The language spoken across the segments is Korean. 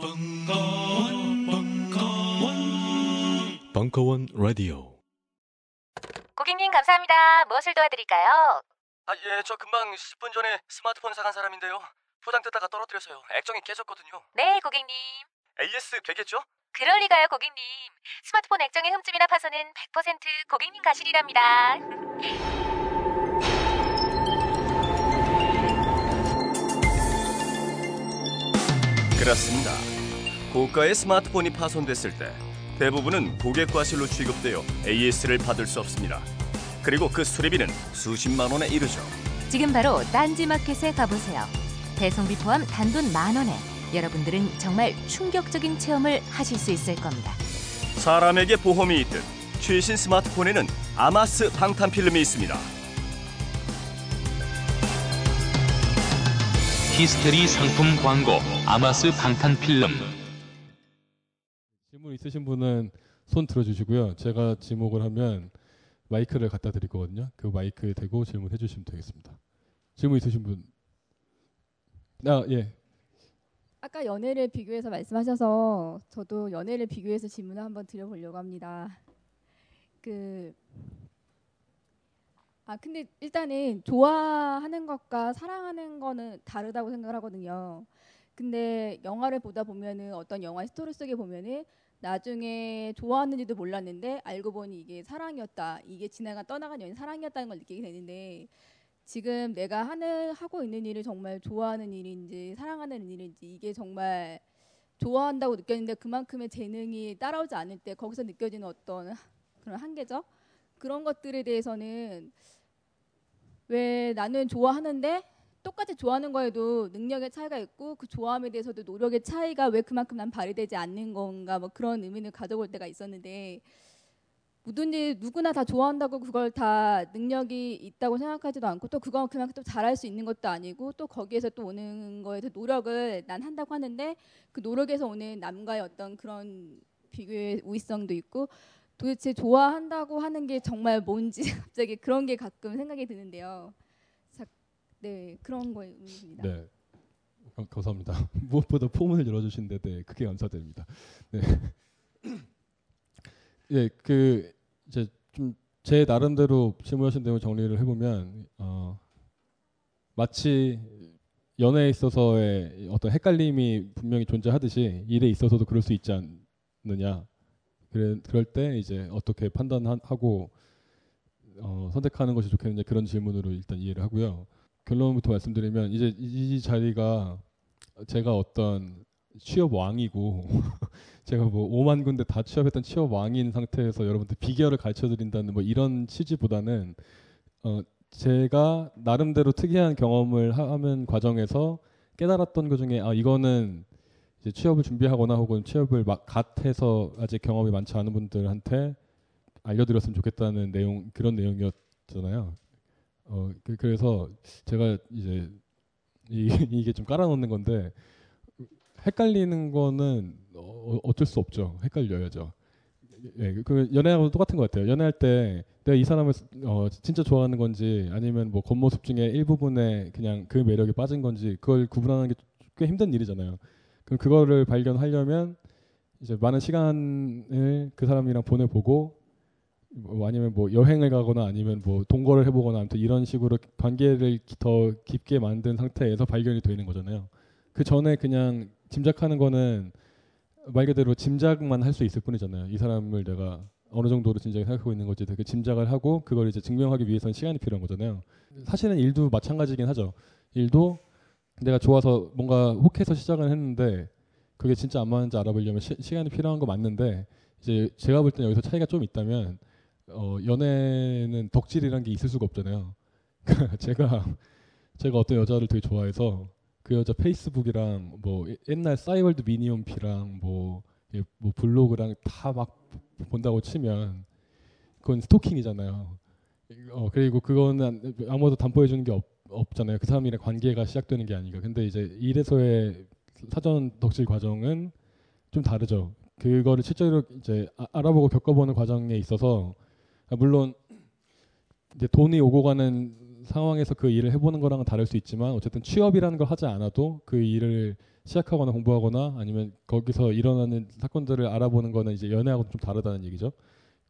벙커원, 벙커원, 벙커원 라디오. 고객님 감사합니다. 무엇을 도와드릴까요? 아, 예, 저 금방 10분 전에 스마트폰 사간 사람인데요. 포장 뜯다가 떨어뜨려서요. 액정이 깨졌거든요. 네, 고객님. AS 되겠죠? 그럴 리가요, 고객님. 스마트폰 액정의 흠집이나 파손은 100% 고객님 가실이랍니다. 그렇습니다. 고가의 스마트폰이 파손됐을 때 대부분은 고객 과실로 취급되어 AS를 받을 수 없습니다. 그리고 그 수리비는 수십만 원에 이르죠. 지금 바로 딴지마켓에 가보세요. 배송비 포함 단돈 만 원에 여러분들은 정말 충격적인 체험을 하실 수 있을 겁니다. 사람에게 보험이 있듯 최신 스마트폰에는 아마스 방탄 필름이 있습니다. 히스테리 상품 광고 아마스 방탄 필름 질문 있으신 분은 손 들어주시고요. 제가 지목을 하면 마이크를 갖다 드릴 거거든요. 그 마이크에 대고 질문해 주시면 되겠습니다. 질문 있으신 분? 아 예. 아까 연애를 비교해서 말씀하셔서 저도 연애를 비교해서 질문을 한번 드려보려고 합니다. 그 아, 근데 일단은 좋아하는 것과 사랑하는 거는 다르다고 생각을 하거든요. 근데 영화를 보다 보면은 어떤 영화 스토리 속에 보면은 나중에 좋아하는지도 몰랐는데 알고 보니 이게 사랑이었다. 이게 지나가 떠나간 연인 사랑이었다는 걸 느끼게 되는데 지금 내가 하는 하고 있는 일을 정말 좋아하는 일인지 사랑하는 일인지 이게 정말 좋아한다고 느꼈는데 그만큼의 재능이 따라오지 않을 때 거기서 느껴지는 어떤 그런 한계죠. 그런 것들에 대해서는 왜 나는 좋아하는데 똑같이 좋아하는 거에도 능력의 차이가 있고 그 좋아함에 대해서도 노력의 차이가 왜 그만큼 난 발휘되지 않는 건가 뭐 그런 의미를 가져볼 때가 있었는데 뭐든지 누구나 다 좋아한다고 그걸 다 능력이 있다고 생각하지도 않고 또 그건 그만큼 또 잘할 수 있는 것도 아니고 또 거기에서 또 오는 거에서 노력을 난 한다고 하는데 그 노력에서 오는 남과의 어떤 그런 비교의 우위성도 있고 도대체 좋아한다고 하는 게 정말 뭔지 갑자기 그런 게 가끔 생각이 드는데요. 자, 네 그런 거에 의미입니다. 네. 감- 감사합니다. 무엇보다 포문을 열어주신데 네, 크게 감사드립니다. 네. 예, 그 이제 좀 제 나름대로 질문하신 대로 정리를 해보면 어, 마치 연애에 있어서의 어떤 헷갈림이 분명히 존재하듯이 일에 있어서도 그럴 수 있지 않느냐. 그래, 그럴 때 이제 어떻게 판단하고 어, 선택하는 것이 좋겠느냐 그런 질문으로 일단 이해를 하고요. 결론부터 말씀드리면 이제 이, 이 자리가 제가 어떤 취업 왕이고 제가 뭐 5만 군데 다 취업했던 취업 왕인 상태에서 여러분들 비결을 가르쳐 드린다는 뭐 이런 취지보다는 어 제가 나름대로 특이한 경험을 하- 하는 과정에서 깨달았던 것 중에 아 이거는 이제 취업을 준비하거나 혹은 취업을 막 갓해서 아직 경험이 많지 않은 분들한테 알려드렸으면 좋겠다는 내용 그런 내용이었잖아요. 어 그, 그래서 제가 이제 이, 이게 좀 깔아놓는 건데 헷갈리는 거는 어, 어쩔 수 없죠. 헷갈려야죠. 예, 그 연애하고 똑같은 것 같아요. 연애할 때 내가 이 사람을 어, 진짜 좋아하는 건지 아니면 뭐 겉모습 중에 일부분에 그냥 그 매력에 빠진 건지 그걸 구분하는 게 꽤 힘든 일이잖아요. 그럼 그거를 발견하려면 이제 많은 시간을 그 사람이랑 보내보고 뭐 아니면 뭐 여행을 가거나 아니면 뭐 동거를 해보거나 아무튼 이런 식으로 관계를 기- 더 깊게 만든 상태에서 발견이 되는 거잖아요. 그 전에 그냥 짐작하는 거는 말 그대로 짐작만 할 수 있을 뿐이잖아요. 이 사람을 내가 어느 정도로 진작에 생각하고 있는 거지 되게 짐작을 하고 그걸 이제 증명하기 위해서는 시간이 필요한 거잖아요. 사실은 일도 마찬가지긴 하죠. 일도 내가 좋아서 뭔가 혹해서 시작을 했는데 그게 진짜 안 맞는지 알아보려면 시, 시간이 필요한 거 맞는데 이제 제가 볼 때는 여기서 차이가 좀 있다면 어, 연애는 덕질이란 게 있을 수가 없잖아요. 제가 제가 어떤 여자를 되게 좋아해서 그 여자 페이스북이랑 뭐 옛날 싸이월드 미니홈피랑 뭐, 예, 뭐 블로그랑 다 막 본다고 치면 그건 스토킹이잖아요. 어 그리고 그거는 아무도 담보해 주는 게 없, 없잖아요. 그 사람이랑 관계가 시작되는 게 아니니까. 근데 이제 일에서의 사전 덕질 과정은 좀 다르죠. 그거를 실제로 이제 아- 알아보고 겪어보는 과정에 있어서 아, 물론 이제 돈이 오고 가는 상황에서 그 일을 해보는 거랑은 다를 수 있지만 어쨌든 취업이라는 걸 하지 않아도 그 일을 시작하거나 공부하거나 아니면 거기서 일어나는 사건들을 알아보는 거는 이제 연애하고 좀 다르다는 얘기죠.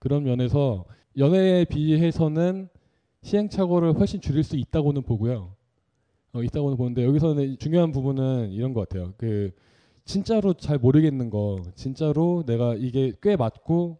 그런 면에서 연애에 비해서는 시행착오를 훨씬 줄일 수 있다고는 보고요. 어, 있다고는 보는데 여기서는 중요한 부분은 이런 것 같아요. 그 진짜로 잘 모르겠는 거, 진짜로 내가 이게 꽤 맞고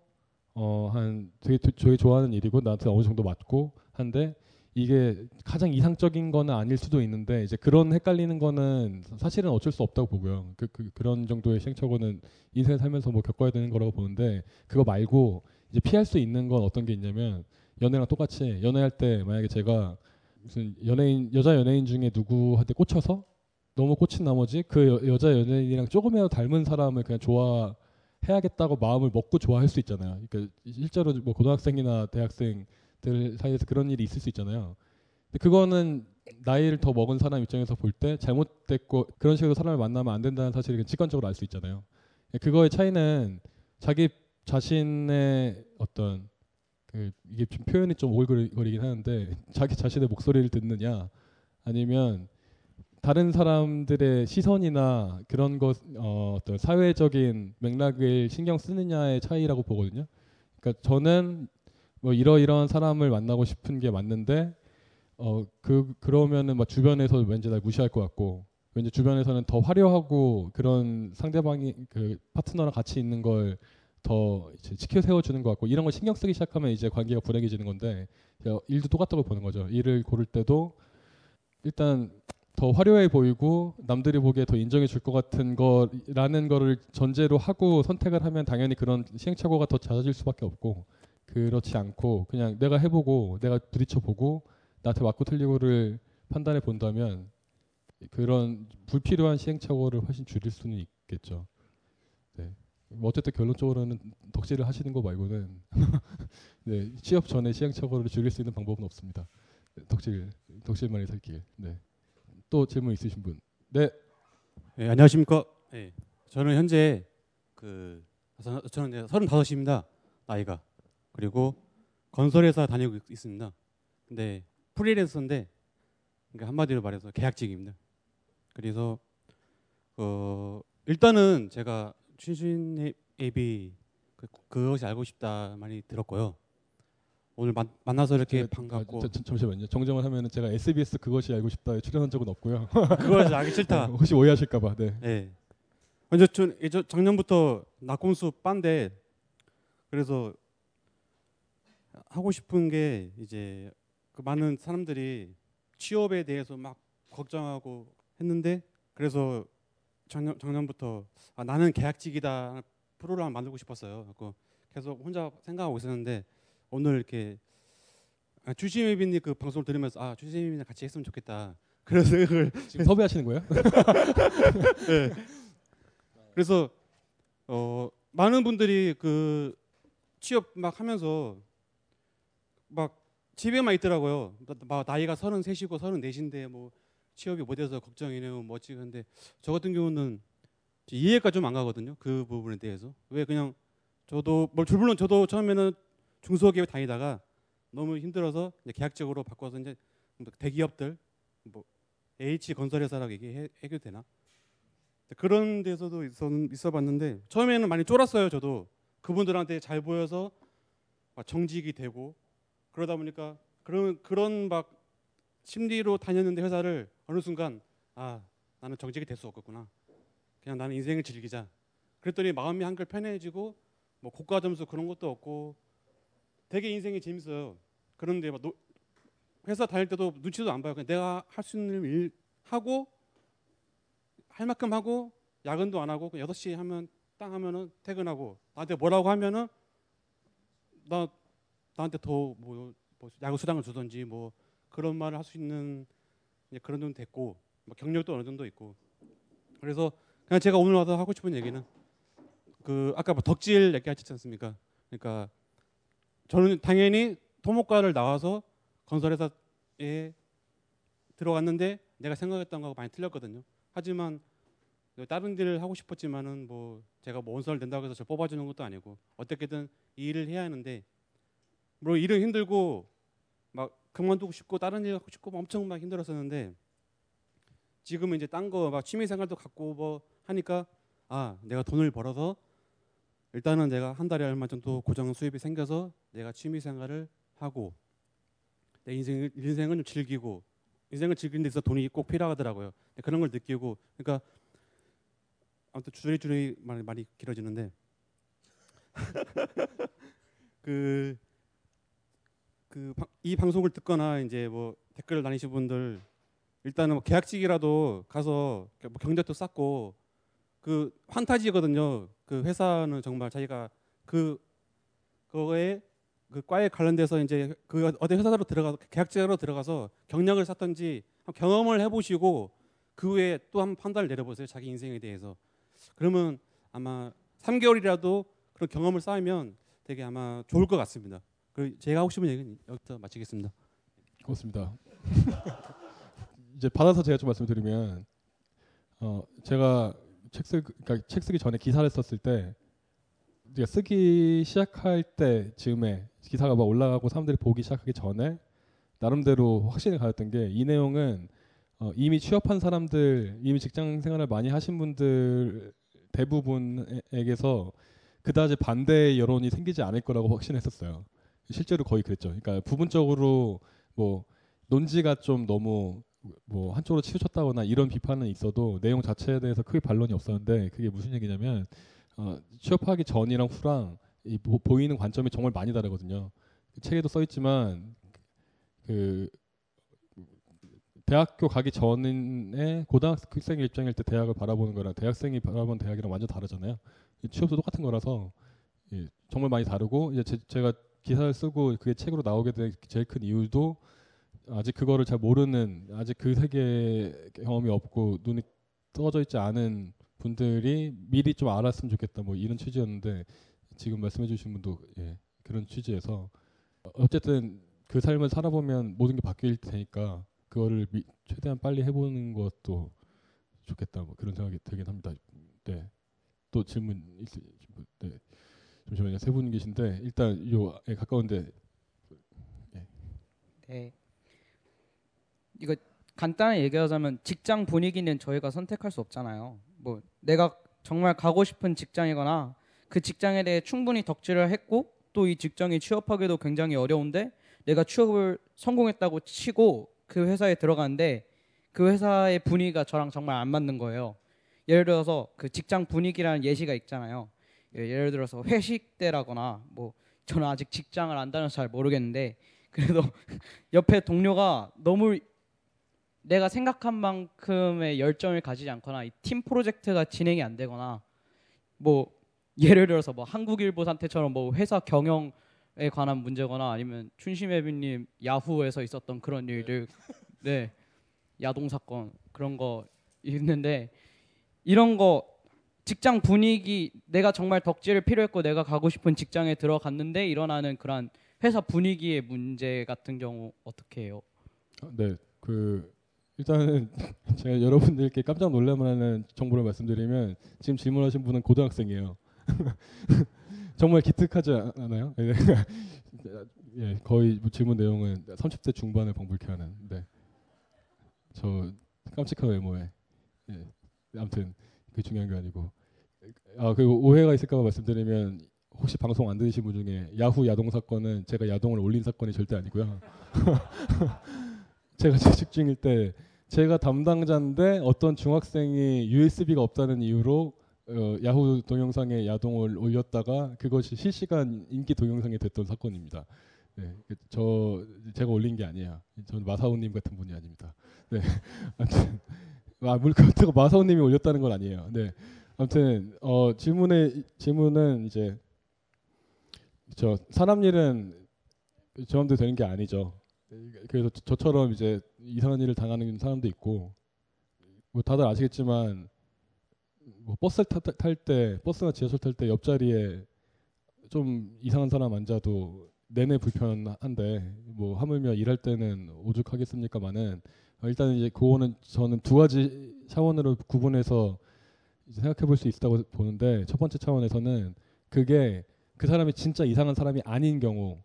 어 한 되게 되게 좋아하는 일이고 나한테 어느 정도 맞고 한데 이게 가장 이상적인 거는 아닐 수도 있는데 이제 그런 헷갈리는 거는 사실은 어쩔 수 없다고 보고요. 그, 그 그런 정도의 시행착오는 인생 살면서 뭐 겪어야 되는 거라고 보는데 그거 말고 이제 피할 수 있는 건 어떤 게 있냐면 연애랑 똑같이 연애할 때 만약에 제가 무슨 연예인 여자 연예인 중에 누구한테 꽂혀서 너무 꽂힌 나머지 그 여, 자 연예인이랑 조금이라도 닮은 사람을 그냥 좋아 해야겠다고 마음을 먹고 좋아할 수 있잖아요. 그러니까 실제로 뭐 고등학생이나 대학생들 사이에서 그런 일이 있을 수 있잖아요. 근데 그거는 나이를 더 먹은 사람 입장에서 볼 때 잘못됐고 그런 식으로 사람을 만나면 안 된다는 사실을 직관적으로 알 수 있잖아요. 그거의 차이는 자기 자신의 어떤 그 이게 좀 표현이 좀 오글거리긴 하는데 자기 자신의 목소리를 듣느냐 아니면 다른 사람들의 시선이나 그런 것 어, 어떤 사회적인 맥락을 신경 쓰느냐의 차이라고 보거든요. 그러니까 저는 뭐 이러이러한 사람을 만나고 싶은 게 맞는데 어 그 그러면은 막 주변에서 왠지 날 무시할 것 같고 왠지 주변에서는 더 화려하고 그런 상대방이 그 파트너랑 같이 있는 걸 더 지켜 세워주는 것 같고 이런 걸 신경 쓰기 시작하면 이제 관계가 불행해지는 건데 일도 똑같다고 보는 거죠. 일을 고를 때도 일단 더 화려해 보이고 남들이 보기에 더 인정해 줄 것 같은 거라는 거를 전제로 하고 선택을 하면 당연히 그런 시행착오가 더 잦아질 수밖에 없고 그렇지 않고 그냥 내가 해보고 내가 부딪혀 보고 나한테 맞고 틀리고를 판단해 본다면 그런 불필요한 시행착오를 훨씬 줄일 수는 있겠죠. 네. 뭐 어쨌든 결론적으로는 덕질을 하시는 거 말고는 네, 취업 전에 시행착오를 줄일 수 있는 방법은 없습니다. 네, 덕질 덕질만이 살 길. 네. 또 질문 있으신 분? 네. 네 안녕하십니까? 네. 저는 현재 그 저는 이제 35입니다. 나이가. 그리고 건설회사 다니고 있습니다. 근데 프리랜서인데 그러니까 한마디로 말해서 계약직입니다. 그래서 어 일단은 제가 취준 앱이 그, 그것이 알고 싶다 많이 들었고요. 오늘 만, 만나서 이렇게 네, 반갑고 아, 저, 저, 잠시만요. 정정을 하면은 제가 SBS 그것이 알고 싶다에 출연한 적은 없고요. 그걸 알기 싫다. 혹시 오해하실까봐. 네. 네. 먼저 저, 저 작년부터 낙곰수 빤데 그래서 하고 싶은 게 이제 그 많은 사람들이 취업에 대해서 막 걱정하고 했는데 그래서 작년 작년부터 아, 나는 계약직이다 한번 만들고 싶었어요. 그 계속 혼자 생각하고 있었는데 오늘 이렇게 아, 주시미빈님 그 방송을 들으면서 아 주시미빈이랑 같이 했으면 좋겠다. 그래서 그걸 지금 섭외하시는 거예요? 네. 그래서 어 많은 분들이 그 취업 막 하면서 막 집에만 있더라고요. 막 나이가 33이고 34인데 뭐 취업이 못 돼서 걱정이네요. 뭐 어찌 근데 저 같은 경우는 이해가 좀 안 가거든요. 그 부분에 대해서. 왜 그냥 저도 뭐 물론 저도 처음에는 중소기업 다니다가 너무 힘들어서 이제 계약적으로 바꿔서 이제 대기업들 뭐 H 건설회사라고 얘기해도 되나? 그런 데서도 있었, 있어 봤는데 처음에는 많이 쫄았어요. 저도 그분들한테 잘 보여서 정직이 되고 그러다 보니까 그런 그런 막 심리로 다녔는데 회사를 어느 순간 아 나는 정직이 될 수 없겠구나. 그냥 나는 인생을 즐기자. 그랬더니 마음이 한결 편해지고 뭐 고가 점수 그런 것도 없고 되게 인생이 재밌어요. 그런데 막 노, 회사 다닐 때도 눈치도 안 봐요. 그냥 내가 할 수 있는 일 하고 할 만큼 하고 야근도 안 하고 6시 하면 땅 하면은 퇴근하고 나한테 뭐라고 하면은 나 나한테 더뭐 뭐 야구 수당을 주던지 뭐 그런 말을 할 수 있는 그런 돈 됐고 뭐 경력도 어느 정도 있고 그래서 그냥 제가 오늘 와서 하고 싶은 얘기는 그 아까 뭐 덕질 얘기하셨지 않습니까? 그러니까 저는 당연히 토목과를 나와서 건설회사에 들어갔는데 내가 생각했던 거하고 많이 틀렸거든요. 하지만 다른 일을 하고 싶었지만은 뭐 제가 뭐 원서를 낸다고 해서 저 뽑아주는 것도 아니고 어떻게든 이 일을 해야 하는데 물론 일은 힘들고 막 그만두고 싶고 다른 일 하고 싶고 막 엄청 막 힘들었었는데 지금은 이제 딴 거 막 취미 생활도 갖고 뭐 하니까 아 내가 돈을 벌어서 일단은 내가 한 달에 얼마 정도 고정 수입이 생겨서 내가 취미 생활을 하고 내 인생 인생은 좀 즐기고 인생을 즐기는 데 있어서 돈이 꼭 필요하더라고요. 그런 걸 느끼고 그러니까 아무튼 줄이 말이 많이 길어지는데 그 그 이 방송을 듣거나 이제 뭐 댓글 다니신 분들 일단은 뭐 계약직이라도 가서 뭐 경력도 쌓고 그 환타지거든요. 그 회사는 정말 자기가 그 그거에 그 과에 관련돼서 이제 그 어디 회사로 들어가서 계약직으로 들어가서 경력을 쌓든지 경험을 해보시고 그 후에 또 한 판단을 내려보세요. 자기 인생에 대해서. 그러면 아마 3개월이라도 그런 경험을 쌓으면 되게 아마 좋을 것 같습니다. 그 제가 하고 싶은 얘기는 여기서 마치겠습니다. 고맙습니다. 이제 받아서 제가 좀 말씀드리면 어 제가 책 쓰, 그러니까 책 쓰기 전에 기사를 썼을 때 제가 쓰기 시작할 때 즈음에 기사가 막 올라가고 사람들이 보기 시작하기 전에 나름대로 확신을 가졌던 게 이 내용은 어, 이미 취업한 사람들, 이미 직장 생활을 많이 하신 분들 대부분에게서 그다지 반대 여론이 생기지 않을 거라고 확신했었어요. 실제로 거의 그랬죠. 그러니까 부분적으로 뭐 논지가 좀 너무 뭐 한쪽으로 치우쳤다거나 이런 비판은 있어도 내용 자체에 대해서 크게 반론이 없었는데 그게 무슨 얘기냐면 어, 취업하기 전이랑 후랑 이 보, 보이는 관점이 정말 많이 다르거든요. 그 책에도 써 있지만 그 대학교 가기 전에 고등학생 입장일 때 대학을 바라보는 거랑 대학생이 바라보는 대학이랑 완전 다르잖아요. 취업도 똑같은 거라서 예, 정말 많이 다르고 이제 제, 제가 기사를 쓰고 그게 책으로 나오게 된 제일 큰 이유도 아직 그거를 잘 모르는 아직 그 세계 경험이 없고 눈이 떠져 있지 않은 분들이 미리 좀 알았으면 좋겠다 뭐 이런 취지였는데 지금 말씀해주신 분도 예, 그런 취지에서 어쨌든 그 삶을 살아보면 모든 게 바뀔 테니까 그거를 미, 최대한 빨리 해보는 것도 좋겠다 뭐 그런 생각이 들긴 합니다. 네. 또 질문 있으 네. 잠시만요. 세 분 계신데 일단 요 예, 가까운데 예. 네. 이거 간단히 얘기하자면 직장 분위기는 저희가 선택할 수 없잖아요. 뭐 내가 정말 가고 싶은 직장이거나 그 직장에 대해 충분히 덕질을 했고 또 이 직장에 취업하기도 굉장히 어려운데 내가 취업을 성공했다고 치고 그 회사에 들어갔는데 그 회사의 분위기가 저랑 정말 안 맞는 거예요. 예를 들어서 그 직장 분위기라는 예시가 있잖아요. 예, 예를 들어서 회식 때라거나 뭐 저는 아직 직장을 안 다녀서 잘 모르겠는데 그래도 옆에 동료가 너무 내가 생각한 만큼의 열정을 가지지 않거나 이 팀 프로젝트가 진행이 안 되거나 뭐 예를 들어서 뭐 한국일보 사태처럼 뭐 회사 경영에 관한 문제거나 아니면 춘심예비님 야후에서 있었던 그런 일들 네 야동 사건 그런 거 있는데 이런 거 직장 분위기 내가 정말 덕질을 필요했고 내가 가고 싶은 직장에 들어갔는데 일어나는 그런 회사 분위기의 문제 같은 경우 어떻게 해요? 네, 그 일단은 제가 여러분들께 깜짝 놀랄만한 정보를 말씀드리면 지금 질문하신 분은 고등학생이에요. 정말 기특하지 않아요? 예, 예, 거의 뭐 질문 내용은 30대 중반을 방불케 하는. 네. 저 깜찍한 외모에. 예. 아무튼 그 중요한 게 아니고. 아 그리고 오해가 있을까봐 말씀드리면 혹시 방송 안 들으신 분 중에 야후 야동 사건은 제가 야동을 올린 사건이 절대 아니고요. 제가 재직 중일 때 제가 담당자인데 어떤 중학생이 USB가 없다는 이유로 어, 야후 동영상에 야동을 올렸다가 그것이 실시간 인기 동영상이 됐던 사건입니다. 네, 저 제가 올린 게 아니에요. 저는 마사오님 같은 분이 아닙니다. 네, 아무튼 아, 물 그렇다고 마사오님이 올렸다는 건 아니에요. 네, 아무튼 어, 질문의 질문은 이제 저 사람 일은 저 마음대로 되는 게 아니죠. 그래서 저처럼 이제 이상한 일을 당하는 사람도 있고 뭐 다들 아시겠지만 뭐 버스 탈 때 버스나 지하철 탈 때 옆자리에 좀 이상한 사람 앉아도 내내 불편한데 뭐 하물며 일할 때는 오죽하겠습니까만은 일단 이제 그거는 저는 두 가지 차원으로 구분해서 생각해 볼 수 있다고 보는데 첫 번째 차원에서는 그게 그 사람이 진짜 이상한 사람이 아닌 경우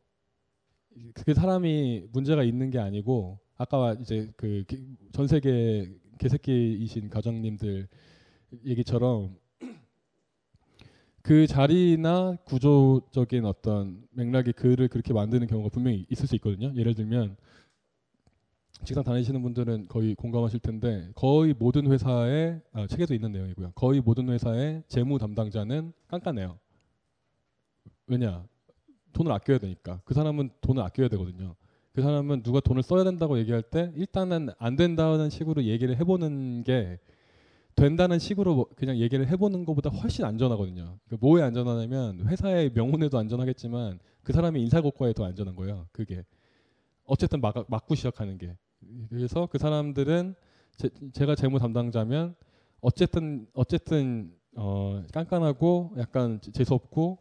그 사람이 문제가 있는 게 아니고 아까 이제 그 전 세계 개새끼이신 가정님들 얘기처럼 그 자리나 구조적인 어떤 맥락이 그를 그렇게 만드는 경우가 분명히 있을 수 있거든요. 예를 들면 직장 다니시는 분들은 거의 공감하실 텐데 거의 모든 회사의 아, 책에도 있는 내용이고요. 거의 모든 회사의 재무 담당자는 깐깐해요. 왜냐? 돈을 아껴야 되니까. 그 사람은 돈을 아껴야 되거든요. 그 사람은 누가 돈을 써야 된다고 얘기할 때 일단은 안 된다는 식으로 얘기를 해보는 게 된다는 식으로 뭐 그냥 얘기를 해보는 것보다 훨씬 안전하거든요. 그 뭐에 안전하냐면 회사의 명운에도 안전하겠지만 그 사람의 인사고과에 더 안전한 거예요. 그게 어쨌든 막, 막고 시작하는 게 그래서 그 사람들은 제, 제가 재무 담당자면 어쨌든 어쨌든 어, 깐깐하고 약간 재수 없고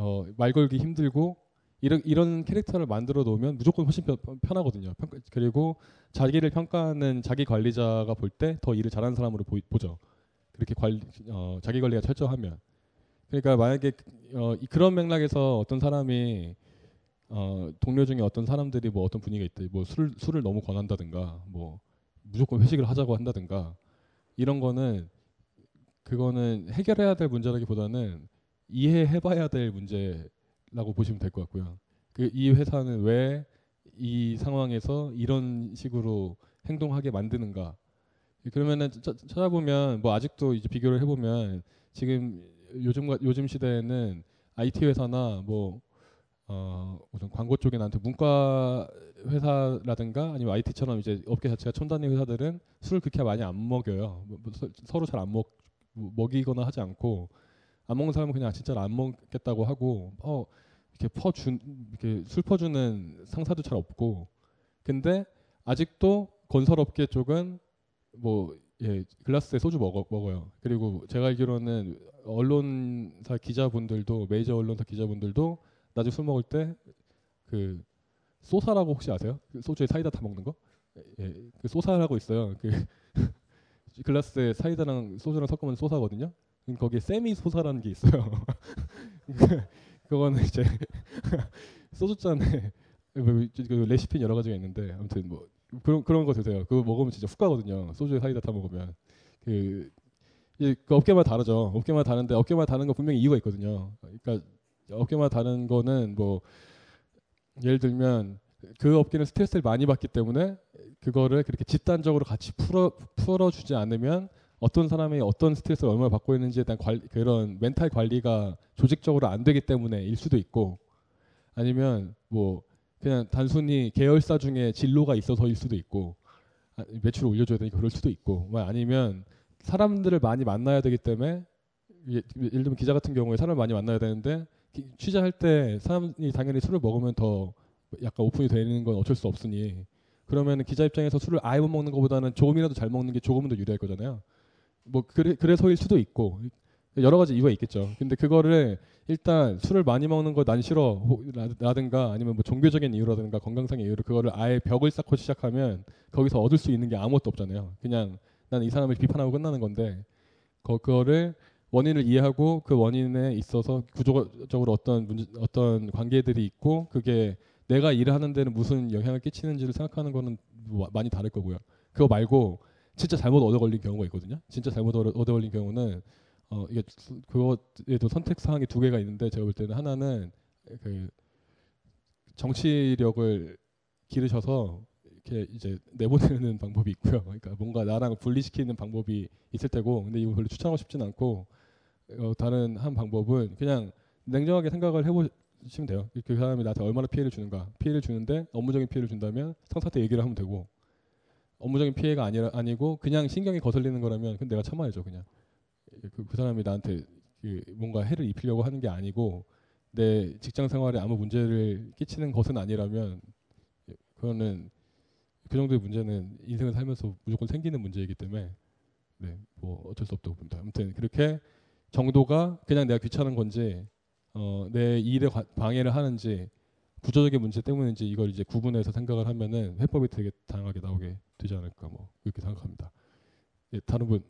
어, 말 걸기 힘들고 이런 이런 캐릭터를 만들어 놓으면 무조건 훨씬 편, 편하거든요. 평가, 그리고 자기를 평가하는 자기 관리자가 볼 때 더 일을 잘하는 사람으로 보, 보죠. 그렇게 관리 어, 자기 관리가 철저하면. 그러니까 만약에 어, 그런 맥락에서 어떤 사람이 어, 동료 중에 어떤 사람들이 뭐 어떤 분위기가 있다, 뭐 술, 술을 너무 권한다든가, 뭐 무조건 회식을 하자고 한다든가 이런 거는 그거는 해결해야 될 문제라기보다는 이해해봐야 될 문제라고 보시면 될 것 같고요. 그 이 회사는 왜 이 상황에서 이런 식으로 행동하게 만드는가? 그러면은 차, 찾아보면 뭐 아직도 이제 비교를 해보면 지금 요즘 요즘 시대에는 IT 회사나 뭐 어, 우선 광고 쪽에 나한테 문과 회사라든가 아니면 IT처럼 이제 업계 자체가 촌단위 회사들은 술을 그렇게 많이 안 먹여요. 뭐, 뭐, 서로 잘 안 먹, 먹이거나 하지 않고 안 먹는 사람은 그냥 진짜로 안 먹겠다고 하고 어 이렇게 퍼준 이렇게 술 퍼주는 상사도 잘 없고 근데 아직도 건설업계 쪽은 뭐 예, 글라스에 소주 먹어, 먹어요. 그리고 제가 알기로는 언론사 기자분들도 메이저 언론사 기자분들도 나중에 술 먹을 때 그 소사라고 혹시 아세요? 그 소주에 사이다 타 먹는 거? 예, 그 소사라고 있어요. 그 글라스에 사이다랑 소주랑 섞으면 소사거든요. 거기에 세미 소사라는 게 있어요. 그거는 이제 소주잔에 뭐그 레시피 여러 가지가 있는데 아무튼 뭐 그런 그런 거 드세요. 그거 먹으면 진짜 훅 가거든요. 소주에 사이다 타 먹으면 그 그 업계마다 다르죠. 업계마다 다른데 업계마다 다른 거 분명히 이유가 있거든요. 그러니까 업계마다 다른 거는 뭐 예를 들면 그 업계는 스트레스를 많이 받기 때문에 그거를 그렇게 집단적으로 같이 풀어 풀어주지 않으면 어떤 사람이 어떤 스트레스를 얼마나 받고 있는지에 대한 관리, 그런 멘탈 관리가 조직적으로 안 되기 때문에 일 수도 있고 아니면 뭐 그냥 단순히 계열사 중에 진로가 있어서일 수도 있고 아, 매출을 올려줘야 되니까 그럴 수도 있고 뭐 아니면 사람들을 많이 만나야 되기 때문에 예, 예를 들면 기자 같은 경우에 사람을 많이 만나야 되는데 취재할 때 사람이 당연히 술을 먹으면 더 약간 오픈이 되는 건 어쩔 수 없으니 그러면 기자 입장에서 술을 아예 못 먹는 것보다는 조금이라도 잘 먹는 게 조금은 더 유리할 거잖아요. 뭐 그래, 그래서일 수도 있고 여러 가지 이유가 있겠죠. 근데 그거를 일단 술을 많이 먹는 거 난 싫어 라든가 아니면 뭐 종교적인 이유라든가 건강상의 이유로 그거를 아예 벽을 쌓고 시작하면 거기서 얻을 수 있는 게 아무것도 없잖아요. 그냥 나는 이 사람을 비판하고 끝나는 건데 그, 그거를 원인을 이해하고 그 원인에 있어서 구조적으로 어떤 문제, 어떤 관계들이 있고 그게 내가 일을 하는 데는 무슨 영향을 끼치는지를 생각하는 거는 많이 다를 거고요. 그거 말고 진짜 잘못 얻어 걸린 경우가 있거든요. 진짜 잘못 얻어 걸린 경우는 어 이게 그것에도 선택 사항이 두 개가 있는데 제가 볼 때는 하나는 그 정치력을 기르셔서 이렇게 이제 내보내는 방법이 있고요. 그러니까 뭔가 나랑 분리시키는 방법이 있을 테고, 근데 이거 별로 추천하고 싶진 않고 어, 다른 한 방법은 그냥 냉정하게 생각을 해보시면 돼요. 그 사람이 나한테 얼마나 피해를 주는가. 피해를 주는데 업무적인 피해를 준다면 상사한테 얘기를 하면 되고 업무적인 피해가 아니라 아니고 그냥 신경이 거슬리는 거라면 그건 내가 참아야죠 그냥 그, 그 사람이 나한테 그 뭔가 해를 입히려고 하는 게 아니고 내 직장 생활에 아무 문제를 끼치는 것은 아니라면 그거는 그 정도의 문제는 인생을 살면서 무조건 생기는 문제이기 때문에 네, 뭐 어쩔 수 없다고 봅니다. 아무튼 그렇게 정도가 그냥 내가 귀찮은 건지 어, 내 일에 방해를 하는지 구조적인 문제 때문인지 이걸 이제 구분해서 생각을 하면은 해법이 되게 다양하게 나오게 되지 않을까 뭐 그렇게 생각합니다. 예, 다른 분.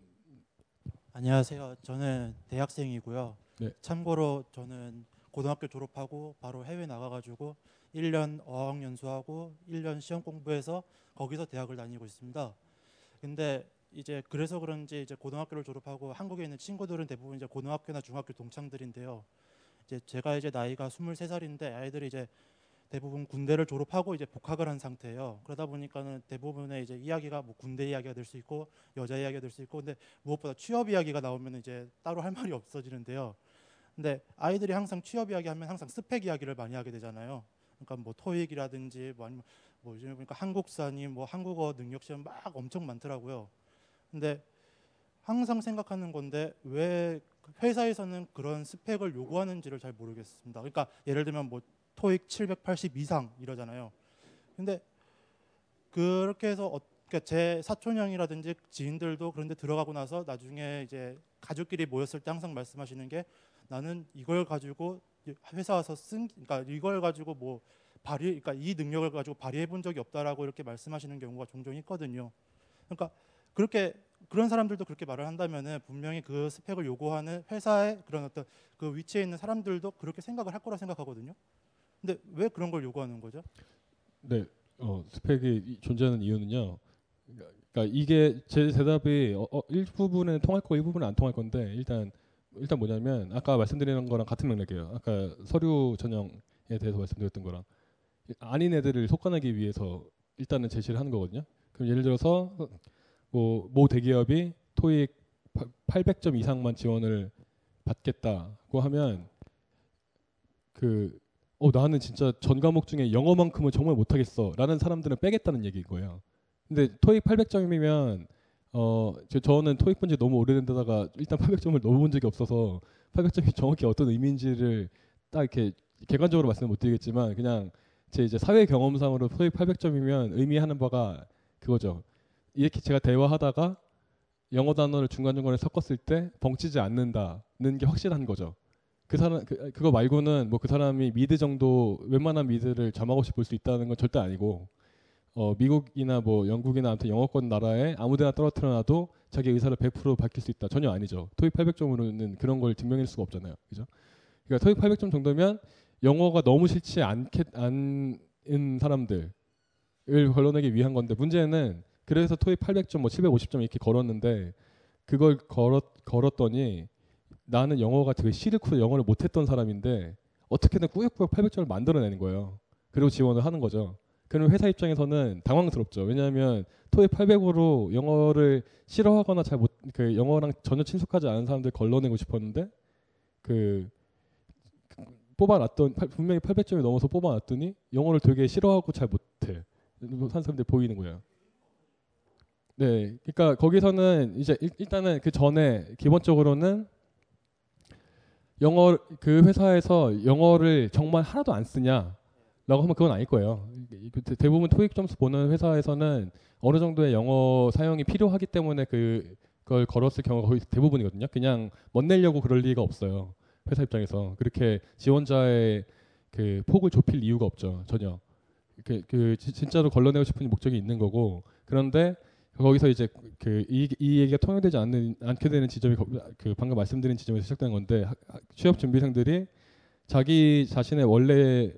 안녕하세요. 저는 대학생이고요. 네. 참고로 저는 고등학교 졸업하고 바로 해외 나가가지고 1년 어학 연수하고 1년 시험 공부해서 거기서 대학을 다니고 있습니다. 근데 이제 그래서 그런지 이제 고등학교를 졸업하고 한국에 있는 친구들은 대부분 이제 고등학교나 중학교 동창들인데요. 이제 제가 이제 나이가 23살인데 아이들이 이제 대부분 군대를 졸업하고 이제 복학을 한 상태예요. 그러다 보니까는 대부분의 이제 이야기가 뭐 군대 이야기가 될 수 있고 여자 이야기가 될 수 있고 근데 무엇보다 취업 이야기가 나오면 이제 따로 할 말이 없어지는데요. 근데 아이들이 항상 취업 이야기 하면 항상 스펙 이야기를 많이 하게 되잖아요. 그러니까 뭐 토익이라든지 뭐 아니면 뭐 요즘에 보니까 한국사니 뭐 한국어 능력 시험 막 엄청 많더라고요. 근데 항상 생각하는 건데 왜 회사에서는 그런 스펙을 요구하는지를 잘 모르겠습니다. 그러니까 예를 들면 뭐 토익 780 이상 이러잖아요. 근데 그렇게 해서 어, 그러니까 제 사촌 형이라든지 지인들도 그런데 들어가고 나서 나중에 이제 가족끼리 모였을 때 항상 말씀하시는 게 나는 이걸 가지고 회사 와서 쓴 그러니까 이걸 가지고 뭐 발휘 그러니까 이 능력을 가지고 발휘해 본 적이 없다라고 이렇게 말씀하시는 경우가 종종 있거든요. 그러니까 그렇게 그런 사람들도 그렇게 말을 한다면은 분명히 그 스펙을 요구하는 회사의 그런 어떤 그 위치에 있는 사람들도 그렇게 생각을 할 거라 생각하거든요. 근데 왜 그런 걸 요구하는 거죠? 네, 어, 스펙이 이- 존재하는 이유는요. 그러니까 이게 제 대답이 어, 어, 일부분은 통할 거 일부분은 안 통할 건데 일단 일단 뭐냐면 아까 말씀드리는 거랑 같은 맥락이에요. 아까 서류 전형에 대해서 말씀드렸던 거랑 아닌 애들을 속아내기 위해서 일단은 제시를 하는 거거든요. 그럼 예를 들어서 뭐 모 대기업이 토익 800점 이상만 지원을 받겠다고 하면 그 어 나는 진짜 전 과목 중에 영어만큼은 정말 못하겠어라는 사람들은 빼겠다는 얘기인 거예요. 근데 토익 800점이면 어 저, 저는 토익 본지 너무 오래된 데다가 일단 800점을 넣어본 적이 없어서 800점이 정확히 어떤 의미인지를 딱 이렇게 객관적으로 말씀을 못 드리겠지만 그냥 제 이제 사회 경험상으로 토익 800점이면 의미하는 바가 그거죠. 이렇게 제가 대화하다가 영어 단어를 중간 중간에 섞었을 때 벙치지 않는다는 게 확실한 거죠. 그 사람 그, 그거 말고는 뭐 그 사람이 미드 정도 웬만한 미드를 점하고싶 볼수 있다는 건 절대 아니고 어 미국이나 뭐 영국이나 아무튼 영어권 나라에 아무데나 떨어뜨려놔도 자기 의사를 100% 밝힐 수 있다 전혀 아니죠. 토익 800점으로는 그런 걸 증명할 수가 없잖아요. 그죠? 그러니까 토익 800점 정도면 영어가 너무 싫지 않게 않은 사람들을 걸러내기 위한 건데 문제는 그래서 토익 800점 뭐 750점 이렇게 걸었는데 그걸 걸었 걸었더니 나는 영어가 되게 싫고 영어를 못했던 사람인데 어떻게든 꾸역꾸역 800점을 만들어내는 거예요. 그리고 지원을 하는 거죠. 그럼 회사 입장에서는 당황스럽죠. 왜냐하면 토익 800으로 영어를 싫어하거나 잘 못 그 영어랑 전혀 친숙하지 않은 사람들 걸러내고 싶었는데 그 뽑아놨던 분명히 800점이 넘어서 뽑아놨더니 영어를 되게 싫어하고 잘 못해 한 사람들 보이는 거예요. 네, 그러니까 거기서는 이제 일 단은 그 전에 기본적으로는 영어 그 회사에서 영어를 정말 하나도 안 쓰냐라고 하면 그건 아닐 거예요. 대부분 토익 점수 보는 회사에서는 어느 정도의 영어 사용이 필요하기 때문에 그 그걸 걸었을 경우가 거의 대부분이거든요. 그냥 멋내려고 그럴 리가 없어요. 회사 입장에서 그렇게 지원자의 그 폭을 좁힐 이유가 없죠. 전혀. 그, 그 진짜로 걸러내고 싶은 목적이 있는 거고 그런데 거기서 이제 그이 이 얘기가 통용되지 않는 않게 되는 지점이 그 방금 말씀드린 지점에서 시작된 건데 취업 준비생들이 자기 자신의 원래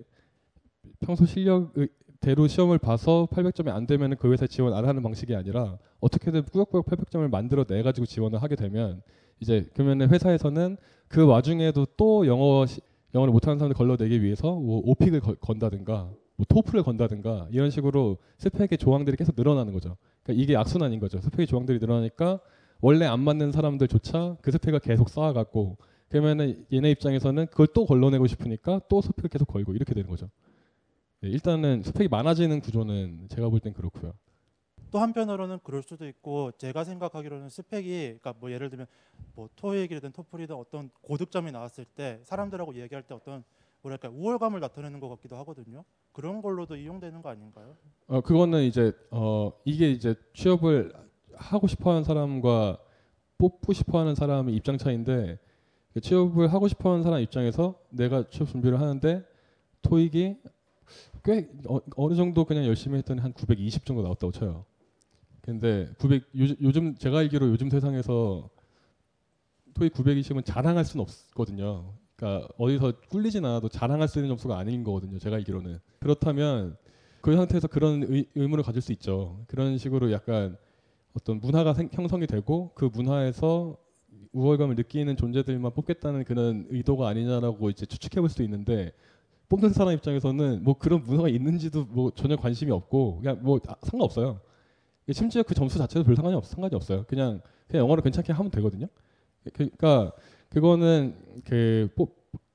평소 실력대로 시험을 봐서 800점이 안 되면 그 회사 지원 안 하는 방식이 아니라 어떻게든 꾸역꾸역 800점을 만들어 내 가지고 지원을 하게 되면 이제 그러면 회사에서는 그 와중에도 또 영어 영어를 못하는 사람들 걸러내기 위해서 뭐 오픽을 건다든가 뭐 토플을 건다든가 이런 식으로 스펙의 조항들이 계속 늘어나는 거죠. 그러니까 이게 악순환인 거죠. 스펙의 조항들이 늘어나니까 원래 안 맞는 사람들조차 그 스펙을 계속 쌓아갖고 그러면은 얘네 입장에서는 그걸 또 걸러내고 싶으니까 또 스펙을 계속 걸고 이렇게 되는 거죠. 네, 일단은 스펙이 많아지는 구조는 제가 볼 땐 그렇고요. 또 한편으로는 그럴 수도 있고 제가 생각하기로는 스펙이 그러니까 뭐 예를 들면 뭐 토익이든 토플이든 어떤 고득점이 나왔을 때 사람들하고 얘기할 때 어떤 뭐랄까 우월감을 나타내는 것 같기도 하거든요. 그런 걸로도 이용되는 거 아닌가요? 어 그거는 이제 어 이게 이제 취업을 하고 싶어하는 사람과 뽑고 싶어하는 사람의 입장 차인데 그 취업을 하고 싶어하는 사람 입장에서 내가 취업 준비를 하는데 토익이 꽤 어, 느 정도 그냥 열심히 했더니 한 920 정도 나왔다고 쳐요. 근데 900 요즘, 요즘 제가 알기로 요즘 세상에서 토익 920은 자랑할 수는 없거든요. 그러니까 어디서 꿀리진 않아도 자랑할 수 있는 점수가 아닌 거거든요. 제가 알기로는 그렇다면 그 상태에서 그런 의, 의문을 가질 수 있죠. 그런 식으로 약간 어떤 문화가 생, 형성이 되고 그 문화에서 우월감을 느끼는 존재들만 뽑겠다는 그런 의도가 아니냐라고 이제 추측해 볼 수도 있는데 뽑는 사람 입장에서는 뭐 그런 문화가 있는지도 뭐 전혀 관심이 없고 그냥 뭐 아, 상관없어요. 심지어 그 점수 자체도 별 상관이 없 상관이 없어요. 그냥 그냥 영어를 괜찮게 하면 되거든요. 그러니까 그거는 그 뽑,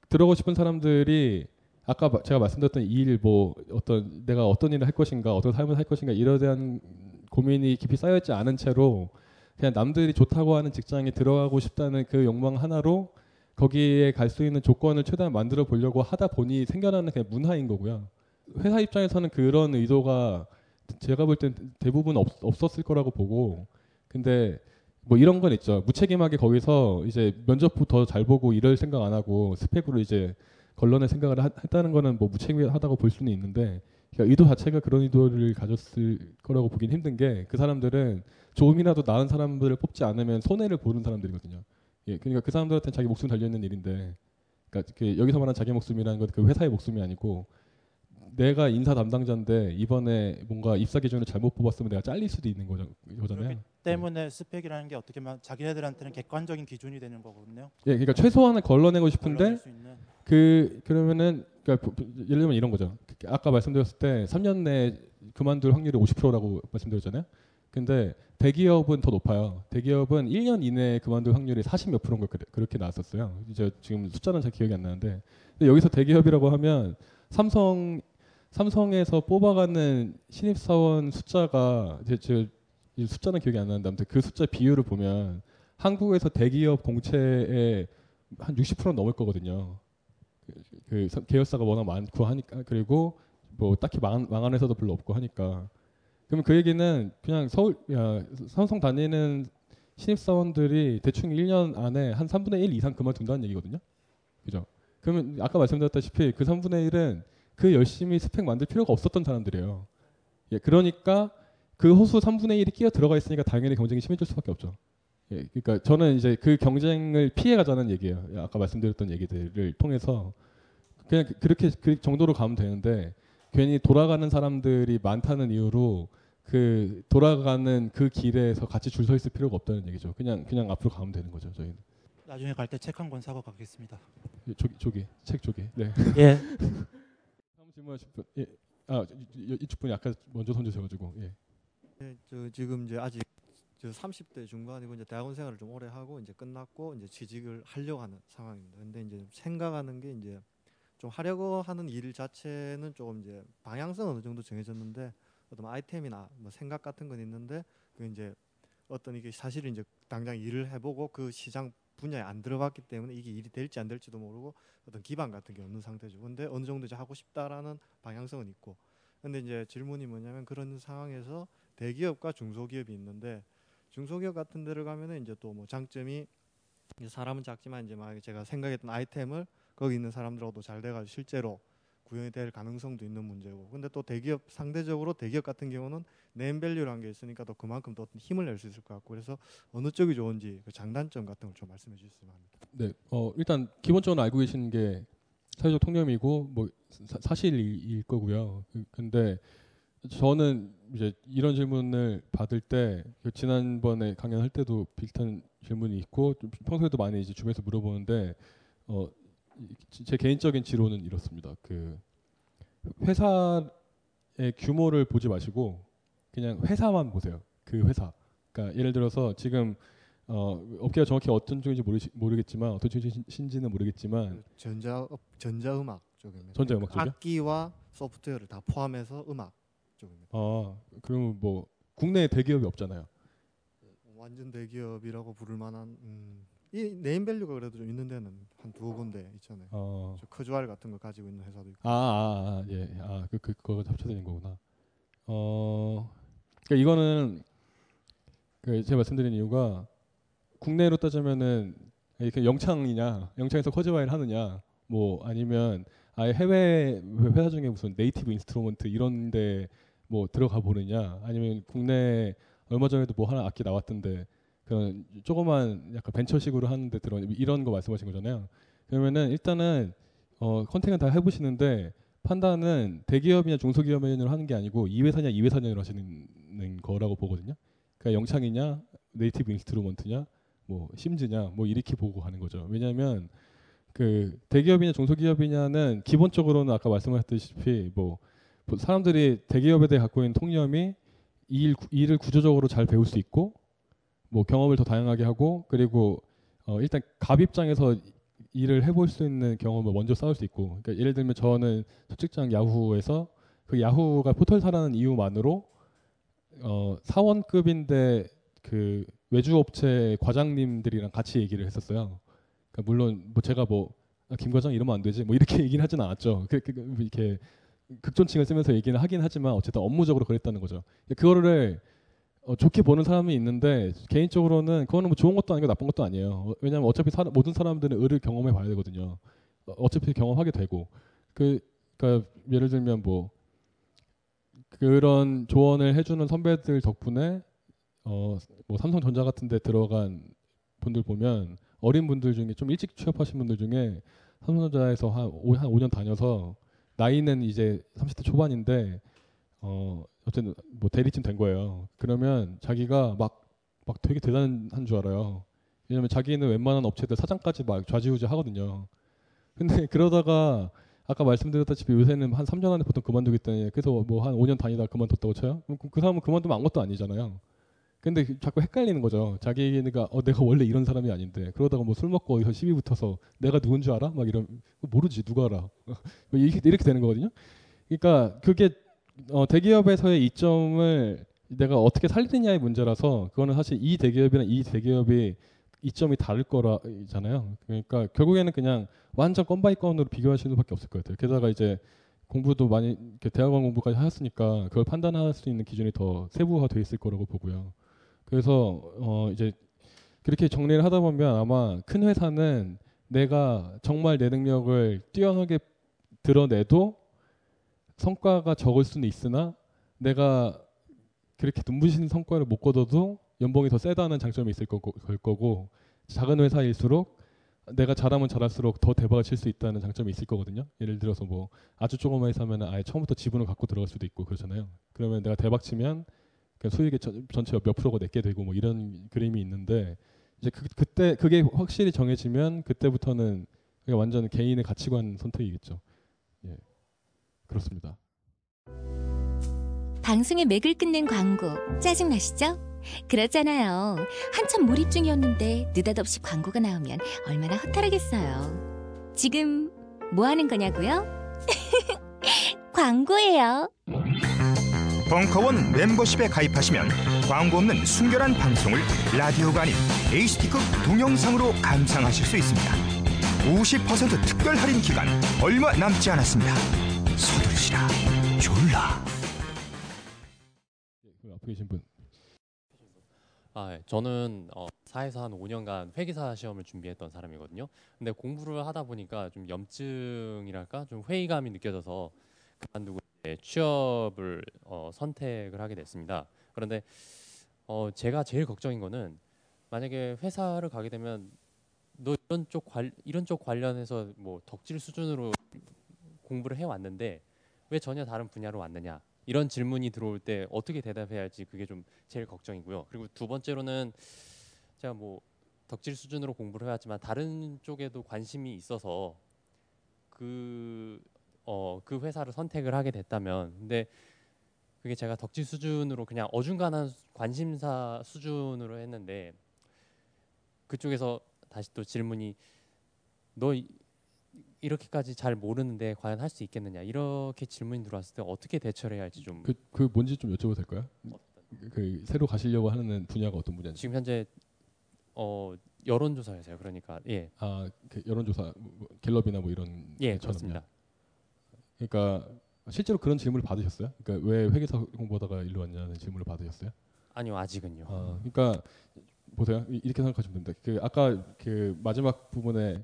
들어오고 싶은 사람들이 아까 마- 제가 말씀드렸던 이 일 뭐 어떤 내가 어떤 일을 할 것인가 어떤 삶을 살 것인가 이러에 대한 고민이 깊이 쌓여있지 않은 채로 그냥 남들이 좋다고 하는 직장에 들어가고 싶다는 그 욕망 하나로 거기에 갈 수 있는 조건을 최대한 만들어 보려고 하다 보니 생겨나는 그냥 문화인 거고요. 회사 입장에서는 그런 의도가 제가 볼 땐 대부분 없, 없었을 거라고 보고 근데 뭐 이런 건 있죠. 무책임하게 거기서 이제 면접부 더잘 보고 이럴 생각 안 하고 스펙으로 이제 걸러낼 생각을 하- 했다는 거는 뭐 무책임하다고 볼 수는 있는데 그러니까 의도 자체가 그런 의도를 가졌을 거라고 보긴 힘든 게 그 사람들은 조금이라도 나은 사람들을 뽑지 않으면 손해를 보는 사람들이거든요. 예, 그러니까 그 사람들한테 자기 목숨 달려 있는 일인데, 그러니까 그 여기서 말하는 자기 목숨이라는 건 그 회사의 목숨이 아니고 내가 인사 담당자인데 이번에 뭔가 입사 기준을 잘못 뽑았으면 내가 잘릴 수도 있는 거죠, 거잖아요. 그렇기 때문에 스펙이라는 게 어떻게 보면 자기네들한테는 객관적인 기준이 되는 거거든요. 예, 그러니까 최소한을 걸러내고 싶은데. 그 그러면은 그러니까 예를 들면 이런 거죠. 아까 말씀드렸을 때 3년 내에 그만둘 확률이 50%라고 말씀드렸잖아요. 근데 대기업은 더 높아요. 대기업은 1년 이내에 그만둘 확률이 40몇 프로인 거 그래- 그렇게 나왔었어요. 이제 지금 숫자는 잘 기억이 안 나는데 여기서 대기업이라고 하면 삼성 삼성에서 뽑아가는 신입 사원 숫자가 제이 숫자는 기억이 안 나는데 아무튼 그 숫자 비율을 보면 한국에서 대기업 공채의 한 60% 넘을 거거든요. 그, 그 선- 계열사가 워낙 많고 하니까 그리고 뭐 딱히 망한, 망한 회사도 별로 없고 하니까 그러면 그 얘기는 그냥 서울 야, 삼성 다니는 신입 사원들이 대충 1년 안에 한 3분의 1 이상 그만둔다는 얘기거든요. 그죠? 그러면 아까 말씀드렸다시피 그 3분의 1은 그 열심히 스펙 만들 필요가 없었던 사람들이에요. 예, 그러니까 그 호수 3분의 1이 끼어 들어가 있으니까 당연히 경쟁이 심해질 수밖에 없죠. 예, 그러니까 저는 이제 그 경쟁을 피해 가자는 얘기예요. 예, 아까 말씀드렸던 얘기들을 통해서 그냥 그- 그렇게 그 정도로 가면 되는데 괜히 돌아가는 사람들이 많다는 이유로 그 돌아가는 그 길에서 같이 줄 서 있을 필요가 없다는 얘기죠. 그냥 그냥 앞으로 가면 되는 거죠. 저희는 나중에 갈 때 책 한 권 사고 가겠습니다. 예, 저기 저기 책 저기 네. 예. 질문하실 분 예. 아 이쪽 분이 아까 먼저 손 주셔가지고 예. 네, 저 지금 이제 아직 저 30대 중반이고 이제 대학원 생활을 좀 오래 하고 이제 끝났고 이제 취직을 하려고 하는 상황입니다. 근데 이제 생각하는 게 이제 좀 하려고 하는 일 자체는 조금 이제 방향성 어느 정도 정해졌는데 어떤 아이템이나 뭐 생각 같은 건 있는데 그 이제 어떤 이게 사실은 이제 당장 일을 해보고 그 시장 분야에 안 들어갔기 때문에 이게 일이 될지 안 될지도 모르고 어떤 기반 같은 게 없는 상태죠. 근데 어느 정도 이제 하고 싶다라는 방향성은 있고 근데 이제 질문이 뭐냐면 그런 상황에서 대기업과 중소기업이 있는데 중소기업 같은 데를 가면은 이제 또 뭐 장점이 이제 사람은 작지만 이제 막 제가 생각했던 아이템을 거기 있는 사람들하고도 잘 돼가지고 실제로 구현이 될 가능성도 있는 문제고 근데 또 대기업 상대적으로 대기업 같은 경우는 네임밸류라는 게 있으니까 또 그만큼 또 힘을 낼 수 있을 것 같고 그래서 어느 쪽이 좋은지 그 장단점 같은 걸 좀 말씀해 주셨으면 합니다. 네, 어, 일단 기본적으로 알고 계시는 게 사회적 통념이고 뭐 사, 사실일 거고요. 그- 근데 저는 이제 이런 질문을 받을 때그 지난번에 강연할 때도 비슷한 질문이 있고 좀 평소에도 많이 이제 주변에서 물어보는데 어, 이- 제 개인적인 지론은 이렇습니다. 그 회사의 규모를 보지 마시고 그냥 회사만 보세요. 그 회사. 그러니까 예를 들어서 지금 어, 업계가 정확히 어떤 쪽인지 모르시, 모르겠지만 어떤 쪽인지는 모르겠지만 전자 전자음악 쪽입니다. 전자음악 쪽이요? 악기와 소프트웨어를 다 포함해서 음악 쪽입니다. 아 그러면 뭐 국내에 대기업이 없잖아요. 완전 대기업이라고 부를 만한 음, 이 name value가 그래도 좀 있는 데는 한 두어 군데 있잖아요. 어. 저 Kurzweil 같은 거 가지고 있는 회사도 있고. 아, 아, 아 예, 아 그 그, 그거 합쳐져 있는 거구나. 어, 그러니까 이거는 그 제가 말씀드린 이유가 국내로 따지면은 이렇게 영창이냐, 영창에서 Kurzweil 하느냐, 뭐 아니면 아예 해외 회사 중에 무슨 Native Instrument 이런데 뭐 들어가 보느냐, 아니면 국내 얼마 전에도 뭐 하나 악기 나왔던데 그런 조그만 약간 벤처식으로 하는데 들어 이런 거 말씀하신 거잖아요. 그러면은 일단은 어, contact은 다 해보시는데 판단은 대기업이냐 중소기업이냐로 하는 게 아니고 이 회사냐 이 회사냐로 하시는 거라고 보거든요. 그러니까 영창이냐 Native Instrument냐 뭐 심즈냐 뭐 이렇게 보고 가는 거죠. 왜냐하면 그 대기업이냐 중소기업이냐는 기본적으로는 아까 말씀하셨다시피 뭐 사람들이 대기업에 대해 갖고 있는 통념이 이 일, 이 일을 구조적으로 잘 배울 수 있고 뭐 경험을 더 다양하게 하고 그리고 어 일단 갑 입장에서 일을 해볼 수 있는 경험을 먼저 쌓을 수 있고 그러니까 예를 들면 저는 첫 직장 야후에서 그 야후가 포털사라는 이유만으로 어 사원급인데 그 외주 업체 과장님들이랑 같이 얘기를 했었어요. 그러니까 물론 뭐 제가 뭐 아, 김 과장 이러면 안 되지 뭐 이렇게 얘기는 하진 않았죠. 그, 그, 그, 이렇게 극존칭을 쓰면서 얘기는 하긴 하지만 어쨌든 업무적으로 그랬다는 거죠. 그거를 어, 좋게 보는 사람이 있는데 개인적으로는 그거는 뭐 좋은 것도 아니고 나쁜 것도 아니에요. 어, 왜냐하면 어차피 사, 모든 사람들은 을을 경험해 봐야 되거든요. 어, 어차피 경험하게 되고 그 그러니까 예를 들면 뭐 그런 조언을 해주는 선배들 덕분에 어 뭐 삼성전자 같은 데 들어간 분들 보면 어린 분들 중에 좀 일찍 취업하신 분들 중에 삼성전자에서 한, 오, 한 5년 다녀서 나이는 이제 30대 초반인데 어 어쨌든 뭐 대리팀 된 거예요. 그러면 자기가 막 막 되게 대단한 줄 알아요. 왜냐면 자기는 웬만한 업체들 사장까지 막 좌지우지 하거든요. 근데 그러다가 아까 말씀드렸다시피 요새는 한 3년 안에 보통 그만두겠다니 그래서 뭐 한 5년 다니다 그만뒀다고 쳐요? 그럼 그 사람은 그만두면 아무것도 아니잖아요. 근데 자꾸 헷갈리는 거죠. 자기가 어 내가 원래 이런 사람이 아닌데 그러다가 뭐 술 먹고 어디서 시비 붙어서 내가 누군 줄 알아? 막 이런 모르지 누가 알아? 뭐 이렇게 되는 거거든요. 그러니까 그게 어, 대기업에서의 이점을 내가 어떻게 살리느냐의 문제라서 그거는 사실 이 대기업이랑 이 대기업이 이점이 다를 거라잖아요. 그러니까 결국에는 그냥 완전 건 by 건으로 비교하시는 수밖에 없을 것 같아요. 게다가 이제 공부도 많이 대학원 공부까지 하셨으니까 그걸 판단할 수 있는 기준이 더 세부화돼 있을 거라고 보고요. 그래서 어 이제 그렇게 정리를 하다 보면 아마 큰 회사는 내가 정말 내 능력을 뛰어나게 드러내도 성과가 적을 수는 있으나 내가 그렇게 눈부신 성과를 못 거둬도 연봉이 더 세다는 장점이 있을 거고, 거고 작은 회사일수록 내가 잘하면 잘할수록 더 대박을 칠 수 있다는 장점이 있을 거거든요. 예를 들어서 뭐 아주 조그만 회사면 아예 처음부터 지분을 갖고 들어갈 수도 있고 그렇잖아요. 그러면 내가 대박 치면 그 수익의 전체 몇 프로가 내게 되고 뭐 이런 그림이 있는데 이제 그, 그때 그게 확실히 정해지면 그때부터는 완전 개인의 가치관 선택이겠죠. 예, 그렇습니다. 방송의 맥을 끝낸 광고 짜증 나시죠? 그렇잖아요. 한참 몰입 중이었는데 느닷없이 광고가 나오면 얼마나 허탈하겠어요. 지금 뭐 하는 거냐고요? 광고예요. 벙커원 멤버십에 가입하시면 광고 없는 순결한 방송을 라디오가 아닌 HD급 동영상으로 감상하실 수 있습니다. 50% 특별 할인 기간 얼마 남지 않았습니다. 서두르시라 졸라. 그 앞에 계신 분. 아, 예. 저는 어, 사에서 한 5년간 회계사 시험을 준비했던 사람이거든요. 근데 공부를 하다 보니까 좀 염증이랄까 좀 회의감이 느껴져서 그만두고 취업을 어, 선택을 하게 됐습니다. 그런데 어, 제가 제일 걱정인 거는 만약에 회사를 가게 되면 너 이런 쪽 관, 이런 쪽 관련해서 뭐 덕질 수준으로 공부를 해 왔는데 왜 전혀 다른 분야로 왔느냐 이런 질문이 들어올 때 어떻게 대답해야 할지 그게 좀 제일 걱정이고요. 그리고 두 번째로는 제가 뭐 덕질 수준으로 공부를 해왔지만 다른 쪽에도 관심이 있어서 그 어, 그 회사를 선택을 하게 됐다면 근데 그게 제가 덕질 수준으로 그냥 어중간한 관심사 수준으로 했는데 그쪽에서 다시 또 질문이 너 이렇게까지 잘 모르는데 과연 할 수 있겠느냐 이렇게 질문이 들어왔을 때 어떻게 대처를 해야 할지 좀 그, 그 뭔지 좀 여쭤봐도 될까요? 그 새로 가시려고 하는 분야가 어떤 분야인지 지금 현재 어 여론조사에서요 그러니까 예. 아 그 여론조사 뭐, 갤럽이나 뭐 이런 예 그렇습니다. 그러니까 실제로 그런 질문을 받으셨어요? 그러니까 왜 회계사 공부하다가 일로 왔냐는 질문을 받으셨어요? 아니요 아직은요. 아, 그러니까 보세요 이렇게 생각하시면 됩니다. 그 아까 그 마지막 부분에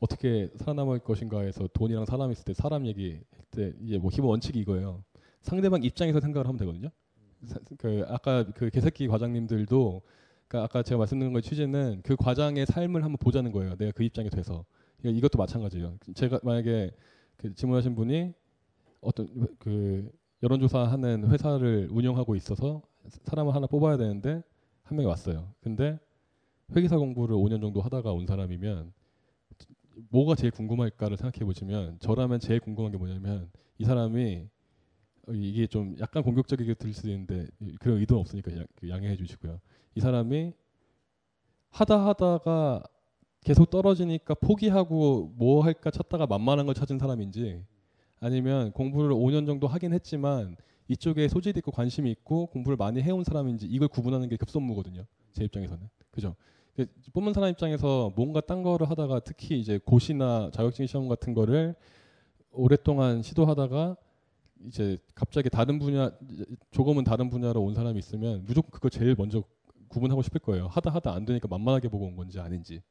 어떻게 살아남을 것인가에서 돈이랑 사람 있을 때 사람 얘기할 때 이제 뭐 기본 원칙이 이거예요. 상대방 입장에서 생각을 하면 되거든요. 그 아까 그 개새끼 과장님들도 그러니까 아까 제가 말씀드린 거의 취지는 그 과장의 삶을 한번 보자는 거예요. 내가 그 입장에 돼서 그러니까 이것도 마찬가지예요. 제가 만약에 그 질문하신 분이 어떤 그 여론조사하는 회사를 운영하고 있어서 사람을 하나 뽑아야 되는데 한 명이 왔어요. 근데 회계사 공부를 5년 정도 하다가 온 사람이면 뭐가 제일 궁금할까를 생각해 보시면 저라면 제일 궁금한 게 뭐냐면 이 사람이 어, 이게 좀 약간 공격적이게 들릴 수도 있는데 그런 의도는 없으니까 양, 그 양해해 주시고요. 이 사람이 하다 하다가 계속 떨어지니까 포기하고 뭐 할까 찾다가 만만한 걸 찾은 사람인지 아니면 공부를 5년 정도 하긴 했지만 이쪽에 소질이 있고 관심이 있고 공부를 많이 해온 사람인지 이걸 구분하는 게 급선무거든요. 제 입장에서는 그죠. 그 뽑는 사람 입장에서 뭔가 딴 거를 하다가 특히 이제 고시나 자격증 시험 같은 거를 오랫동안 시도하다가 이제 갑자기 다른 분야 조금은 다른 분야로 온 사람이 있으면 무조건 그걸 제일 먼저 구분하고 싶을 거예요. 하다 하다 안 되니까 만만하게 보고 온 건지 아닌지.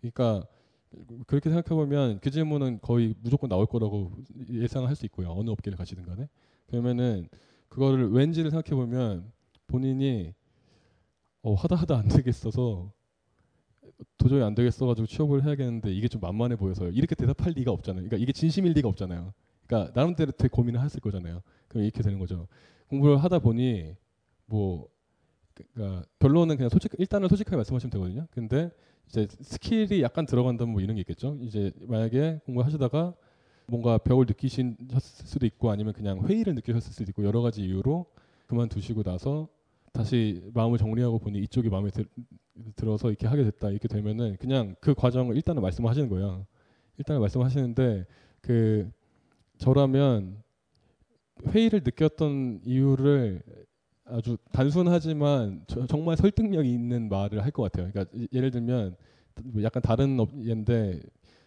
그러니까 그렇게 생각해 보면 그 질문은 거의 무조건 나올 거라고 예상할 수 있고요. 어느 업계를 가시든 간에. 그러면은 그거를 왠지를 생각해 보면 본인이 어, 하다 하다 안 되겠어서 도저히 안 되겠어가지고 취업을 해야겠는데 이게 좀 만만해 보여서요. 이렇게 대답할 리가 없잖아요. 그러니까 이게 진심일 리가 없잖아요. 그러니까 나름대로 되게 고민을 했을 거잖아요. 그럼 이렇게 되는 거죠. 공부를 하다 보니 뭐 그러니까 결론은 그냥 솔직 일단은 솔직하게 말씀하시면 되거든요. 근데 이제 skill이 약간 들어간다면 뭐 이런 게 있겠죠. 이제 만약에 공부하시다가 뭔가 벽을 느끼신 수도 있고 아니면 그냥 회의를 느끼셨을 수도 있고 여러 가지 이유로 그만두시고 나서 다시 마음을 정리하고 보니 이쪽이 마음에 들, 들어서 이렇게 하게 됐다 이렇게 되면은 그냥 그 과정을 일단은 말씀하시는 거예요. 일단은 말씀하시는데 그 저라면 회의를 느꼈던 이유를 아주 단순하지만 저, 정말 설득력 있는 말을 할 것 같아요. 그러니까 예를 들면 뭐 약간 다른 업인데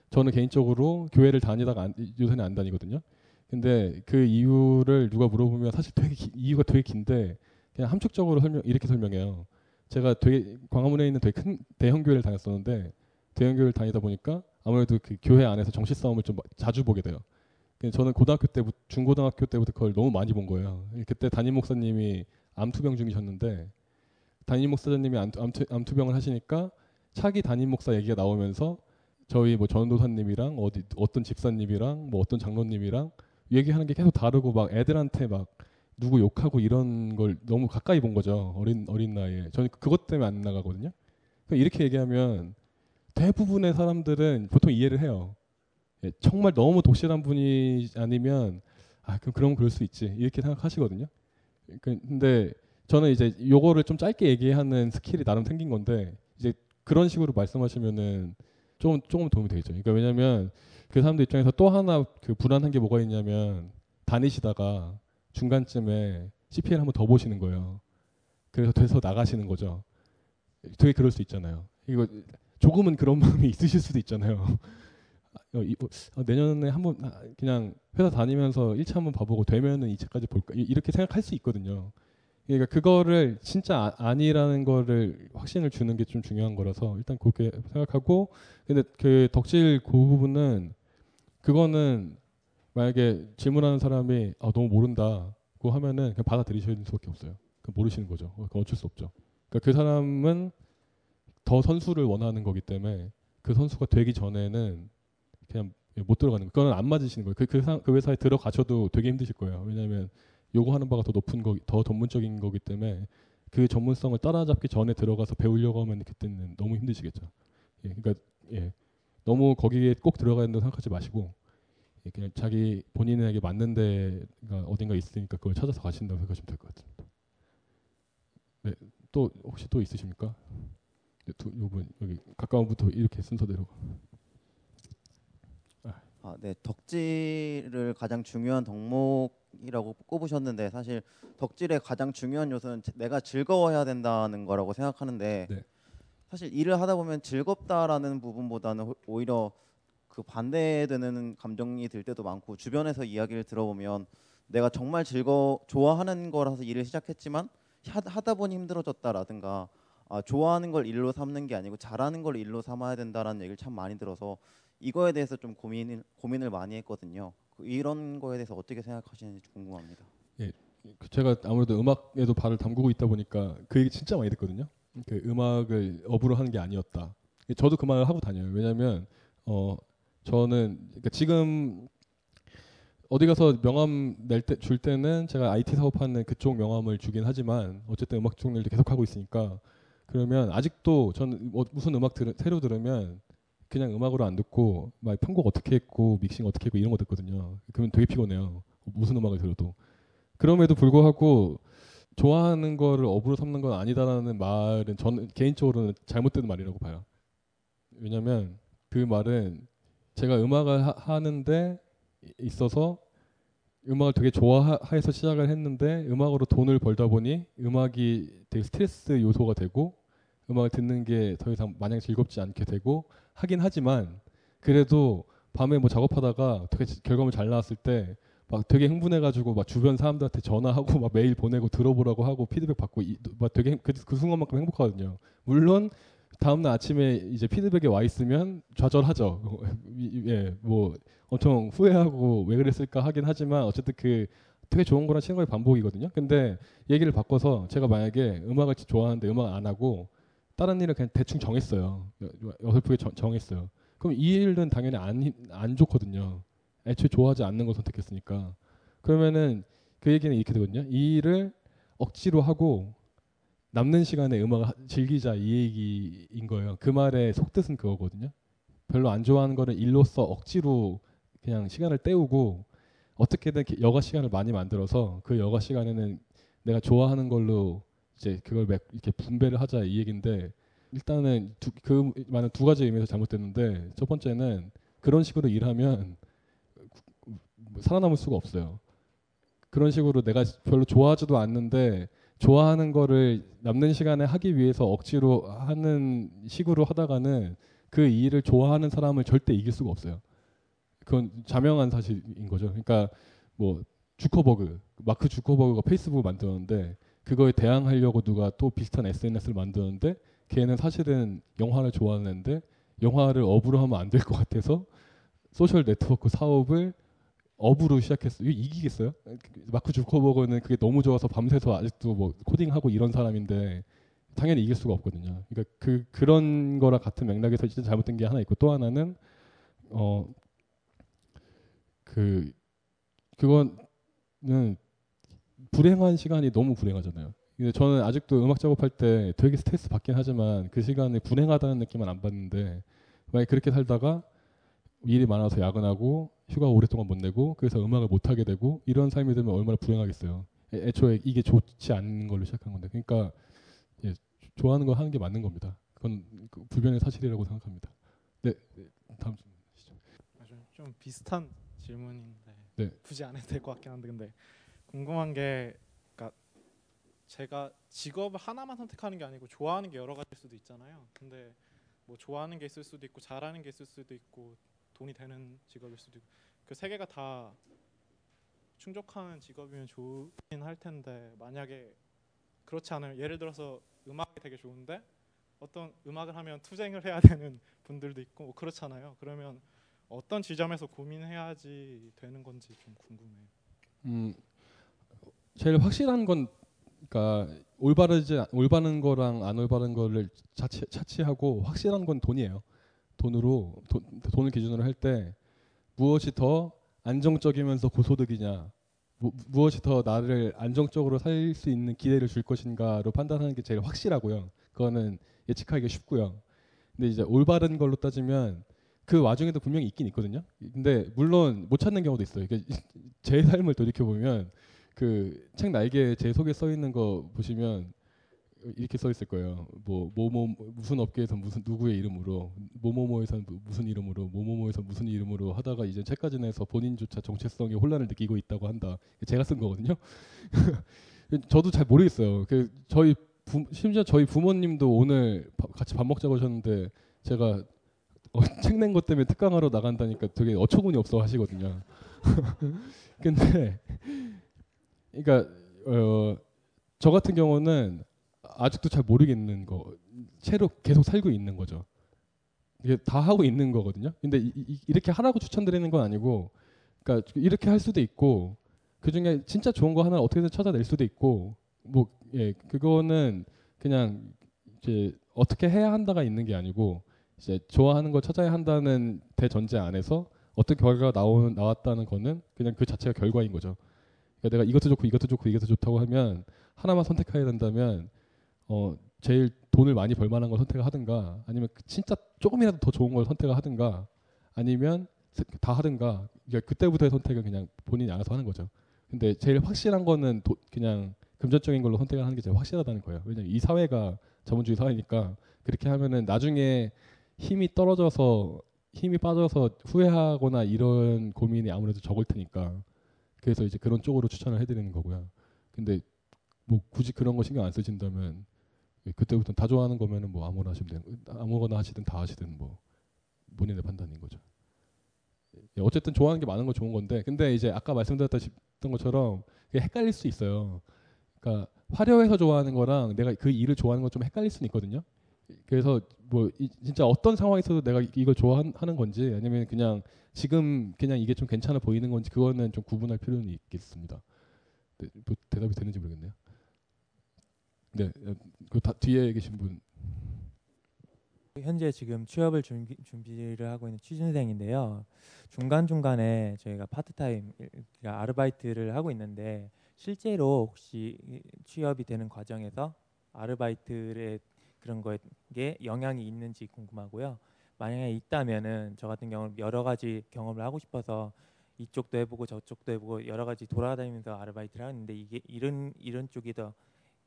저는 개인적으로 교회를 다니다가 안, 요새는 안 다니거든요. 근데 그 이유를 누가 물어보면 사실 되게 기, 이유가 되게 긴데 그냥 함축적으로 설명 이렇게 설명해요. 제가 되게 광화문에 있는 되게 큰 대형 교회를 다녔었는데 대형 교회를 다니다 보니까 아무래도 그 교회 안에서 정치 싸움을 좀 자주 보게 돼요. 저는 고등학교 때부터 중고등학교 때부터 그걸 너무 많이 본 거예요. 그때 담임 목사님이 암투병 중이셨는데 담임 목사님이 암투, 암투, 암투 병을 하시니까 차기 담임 목사 얘기가 나오면서 저희 뭐 전도사님이랑 어디 어떤 집사님이랑 뭐 어떤 장로님이랑 얘기하는 게 계속 다르고 막 애들한테 막 누구 욕하고 이런 걸 너무 가까이 본 거죠 어린 어린 나이에 저는 그것 때문에 안 나가거든요. 그러니까 이렇게 얘기하면 대부분의 사람들은 보통 이해를 해요. 예, 정말 너무 독실한 분이 아니면 아 그럼 그럼 그럴 수 있지 이렇게 생각하시거든요. 그, 근데 저는 이제 요거를 좀 짧게 얘기하는 스킬이 나름 생긴 건데 이제 그런 식으로 말씀하시면은 조금 조금 도움이 되겠죠. 그러니까 왜냐하면 그 사람들 입장에서 또 하나 그 불안한 게 뭐가 있냐면 다니시다가 중간쯤에 CPL 한번 더 보시는 거예요. 그래서 돼서 나가시는 거죠. 되게 그럴 수 있잖아요. 이거 조금은 그런 마음이 있으실 수도 있잖아요. 어, 이, 어, 내년에 한번 아, 그냥 회사 다니면서 1차 한번 봐보고 되면은 2차까지 볼까 이렇게 생각할 수 있거든요. 그러니까 그거를 진짜 아, 니라는 거를 확신을 주는 게 좀 중요한 거라서 일단 그렇게 생각하고 근데 그 덕질 그 부분은 그거는 만약에 질문하는 사람이 아, 너무 모른다고 하면은 그냥 받아들이셔야 될 수밖에 없어요. 그 모르시는 거죠. 그 어쩔 수 없죠. 그러니까 그 사람은 더 선수를 원하는 거기 때문에 그 선수가 되기 전에는 그냥 못 들어가는 거. 그거는 안 맞으시는 거예요. 그, 그, 사, 그 회사에 들어가셔도 되게 힘드실 거예요. 왜냐하면 요구하는 바가 더 높은 거, 더 전문적인 거기 때문에 그 전문성을 따라잡기 전에 들어가서 배우려고 하면 그때는 너무 힘드시겠죠. 예, 그러니까 예, 너무 거기에 꼭 들어가야 된다고 생각하지 마시고 예, 그냥 자기 본인에게 맞는 데가 어딘가 있으니까 그걸 찾아서 가신다고 생각하시면 될 것 같습니다. 네, 또 혹시 또 있으십니까? 네, 두, 요분 여기 가까운 분부터 이렇게 순서대로. 아, 네, 덕질을 가장 중요한 덕목이라고 꼽으셨는데 사실 덕질의 가장 중요한 요소는 내가 즐거워야 된다는 거라고 생각하는데 네. 사실 일을 하다 보면 즐겁다라는 부분보다는 오히려 그 반대되는 감정이 들 때도 많고 주변에서 이야기를 들어보면 내가 정말 즐거 좋아하는 거라서 일을 시작했지만 하다 보니 힘들어졌다라든가 아, 좋아하는 걸 일로 삼는 게 아니고 잘하는 걸 일로 삼아야 된다라는 얘기를 참 많이 들어서 이거에 대해서 좀 고민을 고민을 많이 했거든요. 그 이런 거에 대해서 어떻게 생각하시는지 궁금합니다. 예, 그 제가 아무래도 음악에도 발을 담그고 있다 보니까 그 얘기 진짜 많이 듣거든요. 그 음악을 업으로 하는 게 아니었다. 저도 그 말을 하고 다녀요. 왜냐하면 어 저는 그러니까 지금 어디 가서 명함 낼 때 줄 때는 제가 IT 사업하는 그쪽 명함을 주긴 하지만 어쨌든 음악 쪽 일도 계속 하고 있으니까 그러면 아직도 저는 뭐 무슨 음악 들, 새로 들으면 그냥 음악으로 안 듣고 막 편곡 어떻게 했고 믹싱 어떻게 했고 이런 거 듣거든요. 그러면 되게 피곤해요. 무슨 음악을 들어도 그럼에도 불구하고 좋아하는 거를 업으로 삼는 건 아니다라는 말은 저는 개인적으로는 잘못된 말이라고 봐요. 왜냐면 그 말은 제가 음악을 하, 하는데 있어서 음악을 되게 좋아해서 시작을 했는데 음악으로 돈을 벌다 보니 음악이 되게 스트레스 요소가 되고 음악을 듣는 게 더 이상 마냥 즐겁지 않게 되고 하긴 하지만 그래도 밤에 뭐 작업하다가 되게 결과물 잘 나왔을 때 막 되게 흥분해가지고 막 주변 사람들한테 전화하고 막 메일 보내고 들어보라고 하고 피드백 받고 이, 막 되게 그, 그 순간만큼 행복하거든요. 물론 다음날 아침에 이제 피드백이 와 있으면 좌절하죠. 예, 뭐 엄청 후회하고 왜 그랬을까 하긴 하지만 어쨌든 그 되게 좋은 거랑 거의 반복이거든요. 근데 얘기를 바꿔서 제가 만약에 음악을 좋아하는데 음악 안 하고 다른 일을 그냥 대충 정했어요. 어설프게 정, 했어요 그럼 이 일은 당연히 안, 안 좋거든요. 애초에 좋아하지 않는 걸 선택했으니까. 그러면은 그 얘기는 이렇게 되거든요. 이 일을 억지로 하고 남는 시간에 음악을 즐기자 이 얘기인 거예요. 그 말의 속뜻은 그거거든요. 별로 안 좋아하는 거를 일로써 억지로 그냥 시간을 때우고 어떻게든 여가 시간을 많이 만들어서 그 여가 시간에는 내가 좋아하는 걸로 이제 그걸 이렇게 분배를 하자 이 얘기인데 일단은 두, 그 말은 두 가지 의미에서 잘못됐는데 첫 번째는 그런 식으로 일하면 살아남을 수가 없어요. 그런 식으로 내가 별로 좋아하지도 않는데 좋아하는 거를 남는 시간에 하기 위해서 억지로 하는 식으로 하다가는 그 일을 좋아하는 사람을 절대 이길 수가 없어요. 그건 자명한 사실인 거죠. 그러니까 뭐 주커버그 마크 주커버그가 페이스북을 만들었는데 그거에 대항하려고 누가 또 비슷한 SNS를 만드는데 걔는 사실은 영화를 좋아하는데 영화를 업으로 하면 안 될 것 같아서 소셜 네트워크 사업을 업으로 시작했어요. 이기겠어요? 마크 주커버그는 그게 너무 좋아서 밤새서 아직도 뭐 코딩하고 이런 사람인데 당연히 이길 수가 없거든요. 그러니까 그 그런 거랑 같은 맥락에서 진짜 잘못된 게 하나 있고 또 하나는 어 그 그거는 불행한 시간이 너무 불행하잖아요. 근데 저는 아직도 음악 작업할 때 되게 스트레스 받긴 하지만 그 시간에 불행하다는 느낌은 안 받는데 만약 그렇게 살다가 일이 많아서 야근하고 휴가 오랫동안 못 내고 그래서 음악을 못 하게 되고 이런 삶이 되면 얼마나 불행하겠어요. 애, 초에 이게 좋지 않은 걸로 시작한 건데 그러니까 예, 좋아하는 거 하는 게 맞는 겁니다. 그건 그 불변의 사실이라고 생각합니다. 네, 네 다음 질문 좀 비슷한 질문인데 네. 굳이 안 해도 될 것 같긴 한데 근데 궁금한 게 그러니까 제가 직업을 하나만 선택하는 게 아니고 좋아하는 게 여러 가지일 수도 있잖아요. 근데 뭐 좋아하는 게 있을 수도 있고 잘하는 게 있을 수도 있고 돈이 되는 직업일 수도 있고 그 세 개가 다 충족하는 직업이면 좋긴 할 텐데 만약에 그렇지 않으면 예를 들어서 음악이 되게 좋은데 어떤 음악을 하면 투쟁을 해야 되는 분들도 있고 뭐 그렇잖아요. 그러면 어떤 지점에서 고민해야지 되는 건지 좀 궁금해요. 음, 제일 확실한 건 그러니까 올바르지 올바른 거랑 안 올바른 거를 차치, 차치하고 확실한 건 돈이에요. 돈으로 도, 돈을 기준으로 할 때 무엇이 더 안정적이면서 고소득이냐 무, 무엇이 더 나를 안정적으로 살 수 있는 기회를 줄 것인가로 판단하는 게 제일 확실하고요. 그거는 예측하기가 쉽고요. 근데 이제 올바른 걸로 따지면 그 와중에도 분명히 있긴 있거든요. 근데 물론 못 찾는 경우도 있어요. 그러니까 제 삶을 돌이켜 보면 그 책 날개에 제 속에 써 있는 거 보시면 이렇게 써 있을 거예요. 뭐 뭐뭐 무슨 업계에서 무슨 누구의 이름으로 뭐뭐뭐에서 무슨 이름으로 뭐뭐뭐에서 무슨 이름으로 하다가 이제 책까지 내서 본인조차 정체성에 혼란을 느끼고 있다고 한다. 제가 쓴 거거든요. 저도 잘 모르겠어요. 그 저희 부, 심지어 저희 부모님도 오늘 바, 같이 밥 먹자고 하셨는데 제가 어, 책낸 것 때문에 특강하러 나간다니까 되게 어처구니 없어 하시거든요. 근데 그러니까 어, 저 같은 경우는 아직도 잘 모르겠는 거 채로 계속 살고 있는 거죠. 이게 다 하고 있는 거거든요. 근데 이, 이, 이 렇게 하라고 추천드리는 건 아니고, 그러니까 이렇게 할 수도 있고 그 중에 진짜 좋은 거 하나 어떻게든 찾아낼 수도 있고, 뭐 예, 그거는 그냥 이제 어떻게 해야 한다가 있는 게 아니고 이제 좋아하는 걸 찾아야 한다는 대전제 안에서 어떤 결과가 나오는 나왔다는 거는 그냥 그 자체가 결과인 거죠. 그러니까 내가 이것도 좋고 이것도 좋고 이것도 좋다고 하면 하나만 선택해야 된다면 어 제일 돈을 많이 벌 만한 걸 선택을 하든가 아니면 그 진짜 조금이라도 더 좋은 걸 선택을 하든가 아니면 다 하든가 그러니까 그때부터의 선택은 그냥 본인이 알아서 하는 거죠. 근데 제일 확실한 거는 도, 그냥 금전적인 걸로 선택을 하는 게 제일 확실하다는 거예요. 왜냐면 이 사회가 자본주의 사회니까 그렇게 하면은 나중에 힘이 떨어져서 힘이 빠져서 후회하거나 이런 고민이 아무래도 적을 테니까 그래서 이제 그런 쪽으로 추천을 해드리는 거고요. 근데 뭐 굳이 그런 거 신경 안 쓰신다면 그때부터 다 좋아하는 거면은 뭐 아무거나 하시면 되는 아무거나 하시든 다 하시든 뭐 본인의 판단인 거죠. 예, 어쨌든 좋아하는 게 많은 건 좋은 건데 근데 이제 아까 말씀드렸던 것처럼 헷갈릴 수 있어요. 그러니까 화려해서 좋아하는 거랑 내가 그 일을 좋아하는 건 좀 헷갈릴 수는 있거든요. 그래서 뭐 이, 진짜 어떤 상황에서도 내가 이걸 좋아하는 건지 아니면 그냥 지금 그냥 이게 좀 괜찮아 보이는 건지 그거는 좀 구분할 필요는 있겠습니다. 네, 뭐 대답이 되는지 모르겠네요. 네, 그 다, 뒤에 계신 분. 현재 지금 취업을 준비, 준비를 하고 있는 취준생인데요. 중간 중간에 저희가 파트타임 아르바이트를 하고 있는데 실제로 혹시 취업이 되는 과정에서 아르바이트의 그런 거에 영향이 있는지 궁금하고요. 만약에 있다면은 저 같은 경우는 여러 가지 경험을 하고 싶어서 이쪽도 해보고 저쪽도 해보고 여러 가지 돌아다니면서 아르바이트를 하는데 이게 이런 이런 쪽이 더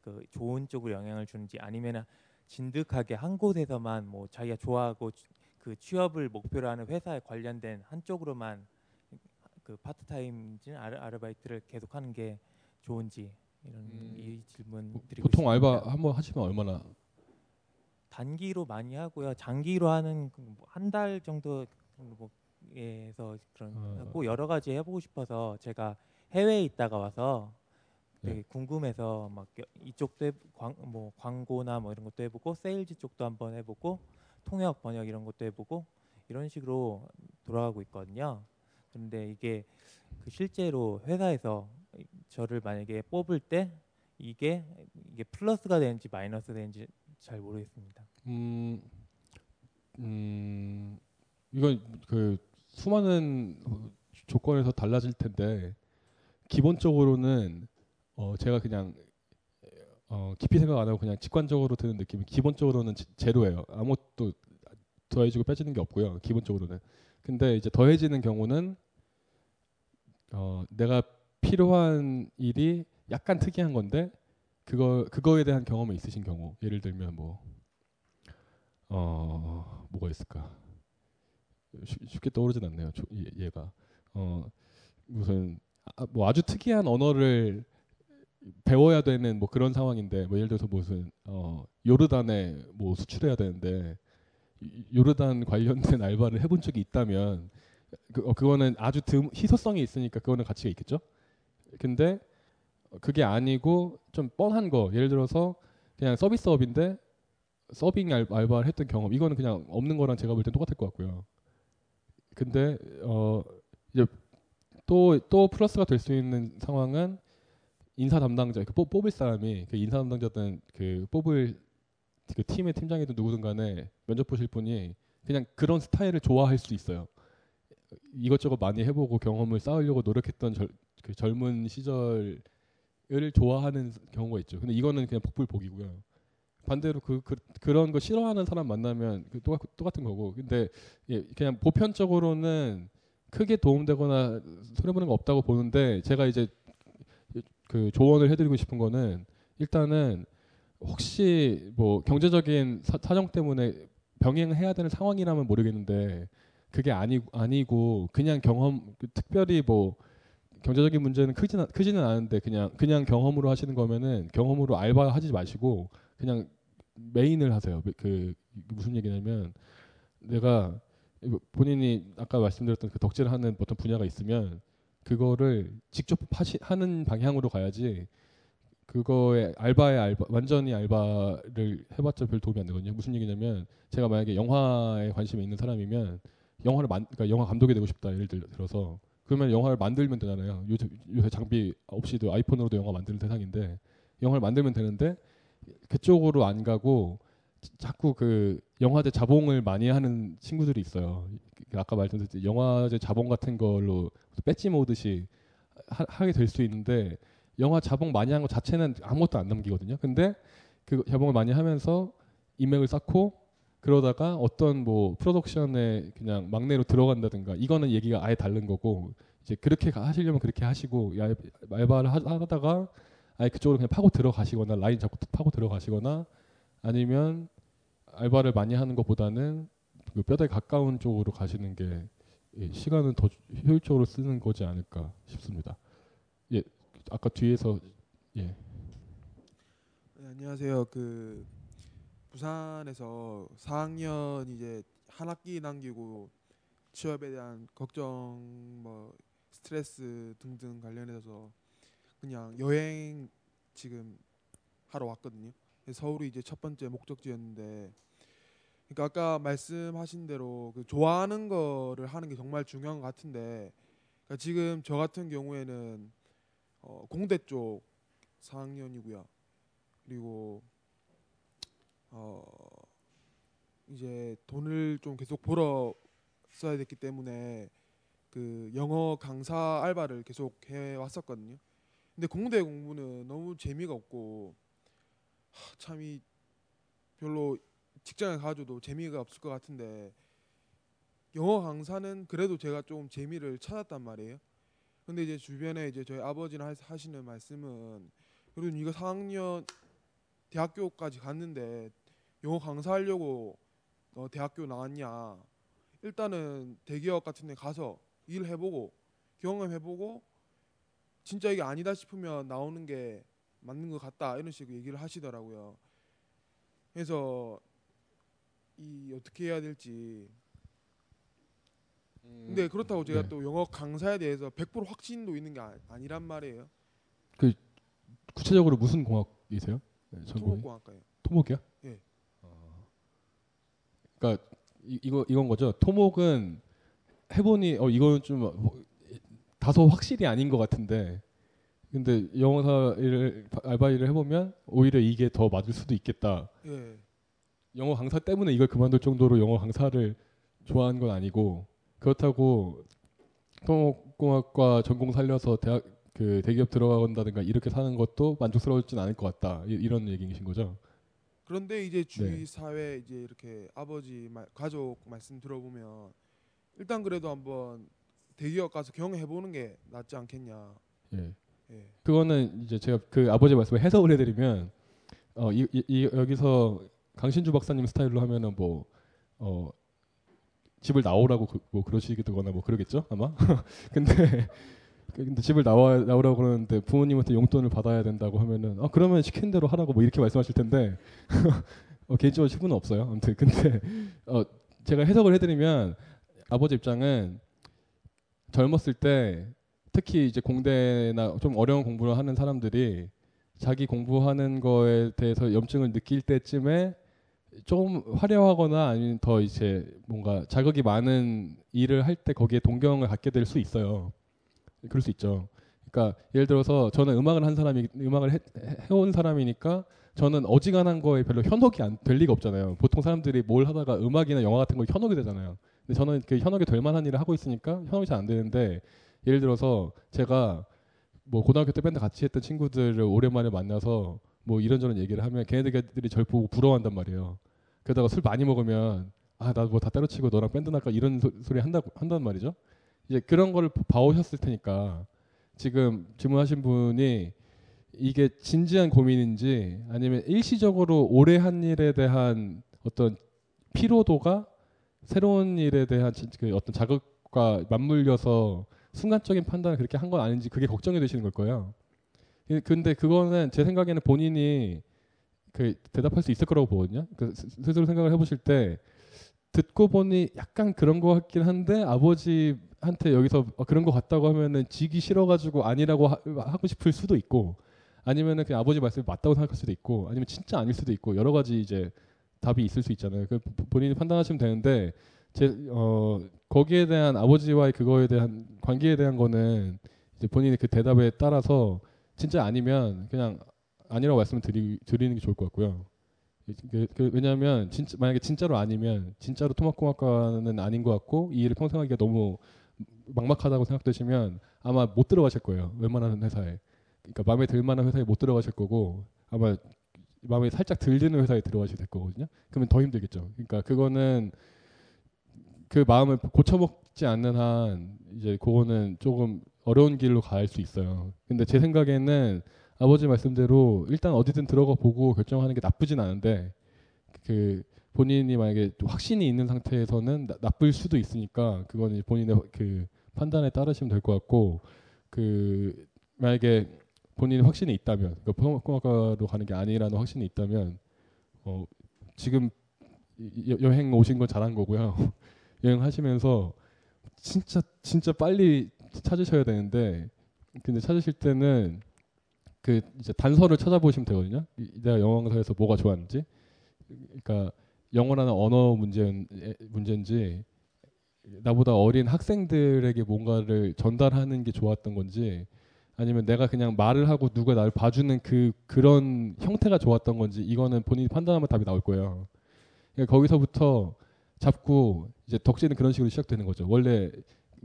그 좋은 쪽으로 영향을 주는지 아니면은 진득하게 한 곳에서만 뭐 자기가 좋아하고 그 취업을 목표로 하는 회사에 관련된 한쪽으로만 그 파트타임진 아르바이트를 계속하는 게 좋은지 이런 음, 이 질문 드리고 보통 있습니다. 알바 한번 하시면 얼마나 단기로 많이 하고요. 장기로 하는 그뭐 한달 정도 뭐에서 그런 어. 하고 여러 가지 해보고 싶어서 제가 해외에 있다가 와서 네. 되게 궁금해서 막 여- 이쪽도 해, 광, 뭐 광고나 뭐 이런 것도 해보고 세일즈 쪽도 한번 해보고 통역 번역 이런 것도 해보고 이런 식으로 돌아가고 있거든요. 그런데 이게 그 실제로 회사에서 저를 만약에 뽑을 때 이게 이게 플러스가 되는지 마이너스 되는지 잘 모르겠습니다. 음, 음, 이건 그 수많은 조건에서 달라질 텐데 기본적으로는 어 제가 그냥 어 깊이 생각 안 하고 그냥 직관적으로 드는 느낌이 기본적으로는 제- 제로예요. 아무것도 더해지고 빼지는 게 없고요. 기본적으로는. 근데 이제 더해지는 경우는 어 내가 필요한 일이 약간 특이한 건데 그거 그거에 대한 경험이 있으신 경우 예를 들면 뭐 어, 뭐가 있을까? 쉽, 쉽게 떠오르진 않네요. 조, 얘, 얘가 어, 무슨 아, 뭐 아주 특이한 언어를 배워야 되는 뭐 그런 상황인데 뭐 예를 들어서 무슨 어, 요르단에 뭐 수출해야 되는데 이- 요르단 관련된 알바를 해본 적이 있다면 그, 어, 그거는 아주 드, 희소성이 있으니까 그거는 가치가 있겠죠. 근데 그게 아니고 좀 뻔한 거 예를 들어서 그냥 서비스업인데 서빙 알, 알바를 했던 경험 이거는 그냥 없는 거랑 제가 볼 땐 똑같을 것 같고요. 근데 어 이제 또 또 플러스가 될 수 있는 상황은 인사 담당자 그 뽑, 뽑을 사람이 그 인사 담당자든 그 뽑을 그 팀의 팀장이든 누구든 간에 면접 보실 분이 그냥 그런 스타일을 좋아할 수 있어요. 이것저것 많이 해보고 경험을 쌓으려고 노력했던 절, 그 젊은 시절을 좋아하는 경우가 있죠. 근데 이거는 그냥 복불복이고요. 반대로 그, 그 그런 거 싫어하는 사람 만나면 그 똑같, 똑같은 거고. 근데 예, 그냥 보편적으로는 크게 도움되거나 손해보는 거 없다고 보는데 제가 이제 그 조언을 해드리고 싶은 거는 일단은 혹시 뭐 경제적인 사, 사정 때문에 병행해야 되는 상황이라면 모르겠는데 그게 아니 아니고 그냥 경험 그 특별히 뭐 경제적인 문제는 크지는 크지는 않은데 그냥 그냥 경험으로 하시는 거면은 경험으로 알바 하지 마시고 그냥 메인을 하세요. 그 무슨 얘기냐면 내가 본인이 아까 말씀드렸던 그 덕질을 하는 어떤 분야가 있으면 그거를 직접 하시, 하는 방향으로 가야지 그거에 알바의 알바 완전히 알바를 해봤자 별 도움이 안 되거든요. 무슨 얘기냐면 제가 만약에 영화에 관심이 있는 사람이면 영화를 만 그러니까 영화 감독이 되고 싶다 예를 들- 들어서 그러면 영화를 만들면 되잖아요. 요새, 요새 장비 없이도 아이폰으로도 영화 만드는 세상인데 영화를 만들면 되는데 그쪽으로 안 가고 자꾸 그 영화제 자봉을 많이 하는 친구들이 있어요. 그 아까 말씀드렸듯이 영화제 자봉 같은 걸로 배지 모듯이 하, 게 될 수 있는데 영화 자봉 많이 한 것 자체는 아무것도 안 남기거든요. 근데 그 자봉을 많이 하면서 인맥을 쌓고 그러다가 어떤 뭐 프로덕션에 그냥 막내로 들어간다든가 이거는 얘기가 아예 다른 거고 이제 그렇게 하시려면 그렇게 하시고 알바를 하다가 아예 그쪽으로 그냥 파고 들어가시거나 라인 잡고 파고 들어가시거나 아니면 알바를 많이 하는 것보다는 그 뼈대 가까운 쪽으로 가시는 게 예, 시간은 더 효율적으로 쓰는 거지 않을까 싶습니다. 예, 아까 뒤에서 예. 네, 안녕하세요. 그 부산에서 4학년 이제 한 학기 남기고 취업에 대한 걱정 뭐 스트레스 등등 관련해서 그냥 여행 지금 하러 왔거든요. 서울이 이제 첫 번째 목적지였는데 그러니까 아까 말씀하신 대로 그 좋아하는 거를 하는 게 정말 중요한 것 같은데 그러니까 지금 저 같은 경우에는 어, 공대 쪽 4학년이고요. 그리고 어 이제 돈을 좀 계속 벌어 써야 됐기 때문에 그 영어 강사 알바를 계속 해 왔었거든요. 근데 공대 공부는 너무 재미가 없고 참이 별로 직장에 가줘도 재미가 없을 것 같은데 영어 강사는 그래도 제가 좀 재미를 찾았단 말이에요. 근데 이제 주변에 이제 저희 아버지나 하시는 말씀은 그래도 이거 4학년 대학교까지 갔는데 영어 강사하려고 어, 대학교 나왔냐? 일단은 대기업 같은 데 가서 일해보고 경험해보고 진짜 이게 아니다 싶으면 나오는 게 맞는 것 같다 이런 식으로 얘기를 하시더라고요. 그래서 이 어떻게 해야 될지. 근데 그렇다고 제가 네. 또 영어 강사에 대해서 100% 확신도 있는 게 아, 아니란 말이에요. 그 구체적으로 무슨 공학이세요? 네, 전공이? 토목공학과요. 토목이요? 예. 그러니까 이, 이거 이건 거죠. 토목은 해보니 어 이거는 좀 뭐, 다소 확실히 아닌 것 같은데 근데 영어사 일을 알바 일을 해보면 오히려 이게 더 맞을 수도 있겠다. 예. 영어 강사 때문에 이걸 그만둘 정도로 영어 강사를 좋아하는 건 아니고 그렇다고 토목공학과 전공 살려서 대학 그 대기업 들어간다든가 이렇게 사는 것도 만족스러울진 않을 것 같다. 이, 이런 얘기이신 거죠? 그런데 이제 주위 네. 사회 이제 이렇게 아버지 말, 가족 말씀 들어보면 일단 그래도 한번 대기업 가서 경험해 보는 게 낫지 않겠냐. 예. 예. 그거는 이제 제가 그 아버지 말씀을 해석을 해드리면 어, 이, 이, 이 여기서 강신주 박사님 스타일로 하면은 뭐 어, 집을 나오라고 그, 뭐 그러시거나 뭐 그러겠죠 아마. 근데 근데 집을 나와 나오라고 그러는데 부모님한테 용돈을 받아야 된다고 하면은 아 그러면 시킨 대로 하라고 뭐 이렇게 말씀하실 텐데 어, 개인적으로 친구는 없어요. 아무튼 근데 어, 제가 해석을 해드리면 아버지 입장은 젊었을 때 특히 이제 공대나 좀 어려운 공부를 하는 사람들이 자기 공부하는 거에 대해서 염증을 느낄 때쯤에 좀 화려하거나 아니면 더 이제 뭔가 자극이 많은 일을 할 때 거기에 동경을 갖게 될 수 있어요. 그럴 수 있죠. 그러니까 예를 들어서 저는 음악을 한 사람이 음악을 해, 해온 사람이니까 저는 어지간한 거에 별로 현혹이 안 될 리가 없잖아요. 보통 사람들이 뭘 하다가 음악이나 영화 같은 거 현혹이 되잖아요. 근데 저는 그 현혹이 될 만한 일을 하고 있으니까 현혹이 잘 안 되는데 예를 들어서 제가 뭐 고등학교 때 밴드 같이 했던 친구들을 오랜만에 만나서 뭐 이런저런 얘기를 하면 걔네들이 절 보고 부러워한단 말이에요. 그러다가 술 많이 먹으면 아 나 뭐 다 때려치고 너랑 밴드 날까 이런 소, 소리 한다고 한단 말이죠. 이제 그런 거를 봐오셨을 테니까 지금 질문하신 분이 이게 진지한 고민인지 아니면 일시적으로 오래 한 일에 대한 어떤 피로도가 새로운 일에 대한 진- 그 어떤 자극과 맞물려서 순간적인 판단을 그렇게 한 건 아닌지 그게 걱정이 되시는 걸 거예요. 예, 근데 그거는 제 생각에는 본인이 그 대답할 수 있을 거라고 보거든요. 그 스- 스스로 생각을 해보실 때 듣고 보니 약간 그런 거 같긴 한데 아버지한테 여기서 어, 그런 거 같다고 하면은 지기 싫어가지고 아니라고 하, 하고 싶을 수도 있고 아니면은 그냥 아버지 말씀이 맞다고 생각할 수도 있고 아니면 진짜 아닐 수도 있고 여러 가지 이제 답이 있을 수 있잖아요. 그 보- 본인이 판단하시면 되는데 제 어 거기에 대한 아버지와의 그거에 대한 관계에 대한 거는 이제 본인이 그 대답에 따라서 진짜 아니면 그냥 아니라고 말씀을 드리, 드리는 게 좋을 것 같고요. 그, 그 왜냐하면 진짜 만약에 진짜로 아니면 진짜로 토막공학과는 아닌 것 같고 이 일을 평생 하기가 너무 막막하다고 생각되시면 아마 못 들어가실 거예요. 웬만한 회사에. 그러니까 마음에 들 만한 회사에 못 들어가실 거고 아마 마음에 살짝 들리는 회사에 들어가시게 될 거거든요. 그러면 더 힘들겠죠. 그러니까 그거는 그 마음을 고쳐먹지 않는 한 이제 그거는 조금 어려운 길로 갈 수 있어요. 근데 제 생각에는 아버지 말씀대로 일단 어디든 들어가 보고 결정하는 게 나쁘진 않은데 그 본인이 만약에 확신이 있는 상태에서는 나, 나쁠 수도 있으니까 그거는 본인의 그 판단에 따르시면 될 것 같고 그 만약에 본인이 확신이 있다면 그러니까 포항학과로 가는 게 아니라는 확신이 있다면 어 지금 여, 여행 오신 건 잘한 거고요. 여행 하시면서 진짜 진짜 빨리 찾으셔야 되는데 근데 찾으실 때는 그 이제 단서를 찾아보시면 되거든요. 내가 영어 강사에서 뭐가 좋았는지, 그러니까 영어라는 언어 문제 문제인지 나보다 어린 학생들에게 뭔가를 전달하는 게 좋았던 건지 아니면 내가 그냥 말을 하고 누가 나를 봐주는 그 그런 형태가 좋았던 건지 이거는 본인이 판단하면 답이 나올 거예요. 그러니까 거기서부터 잡고 이제 덕질은 그런 식으로 시작되는 거죠. 원래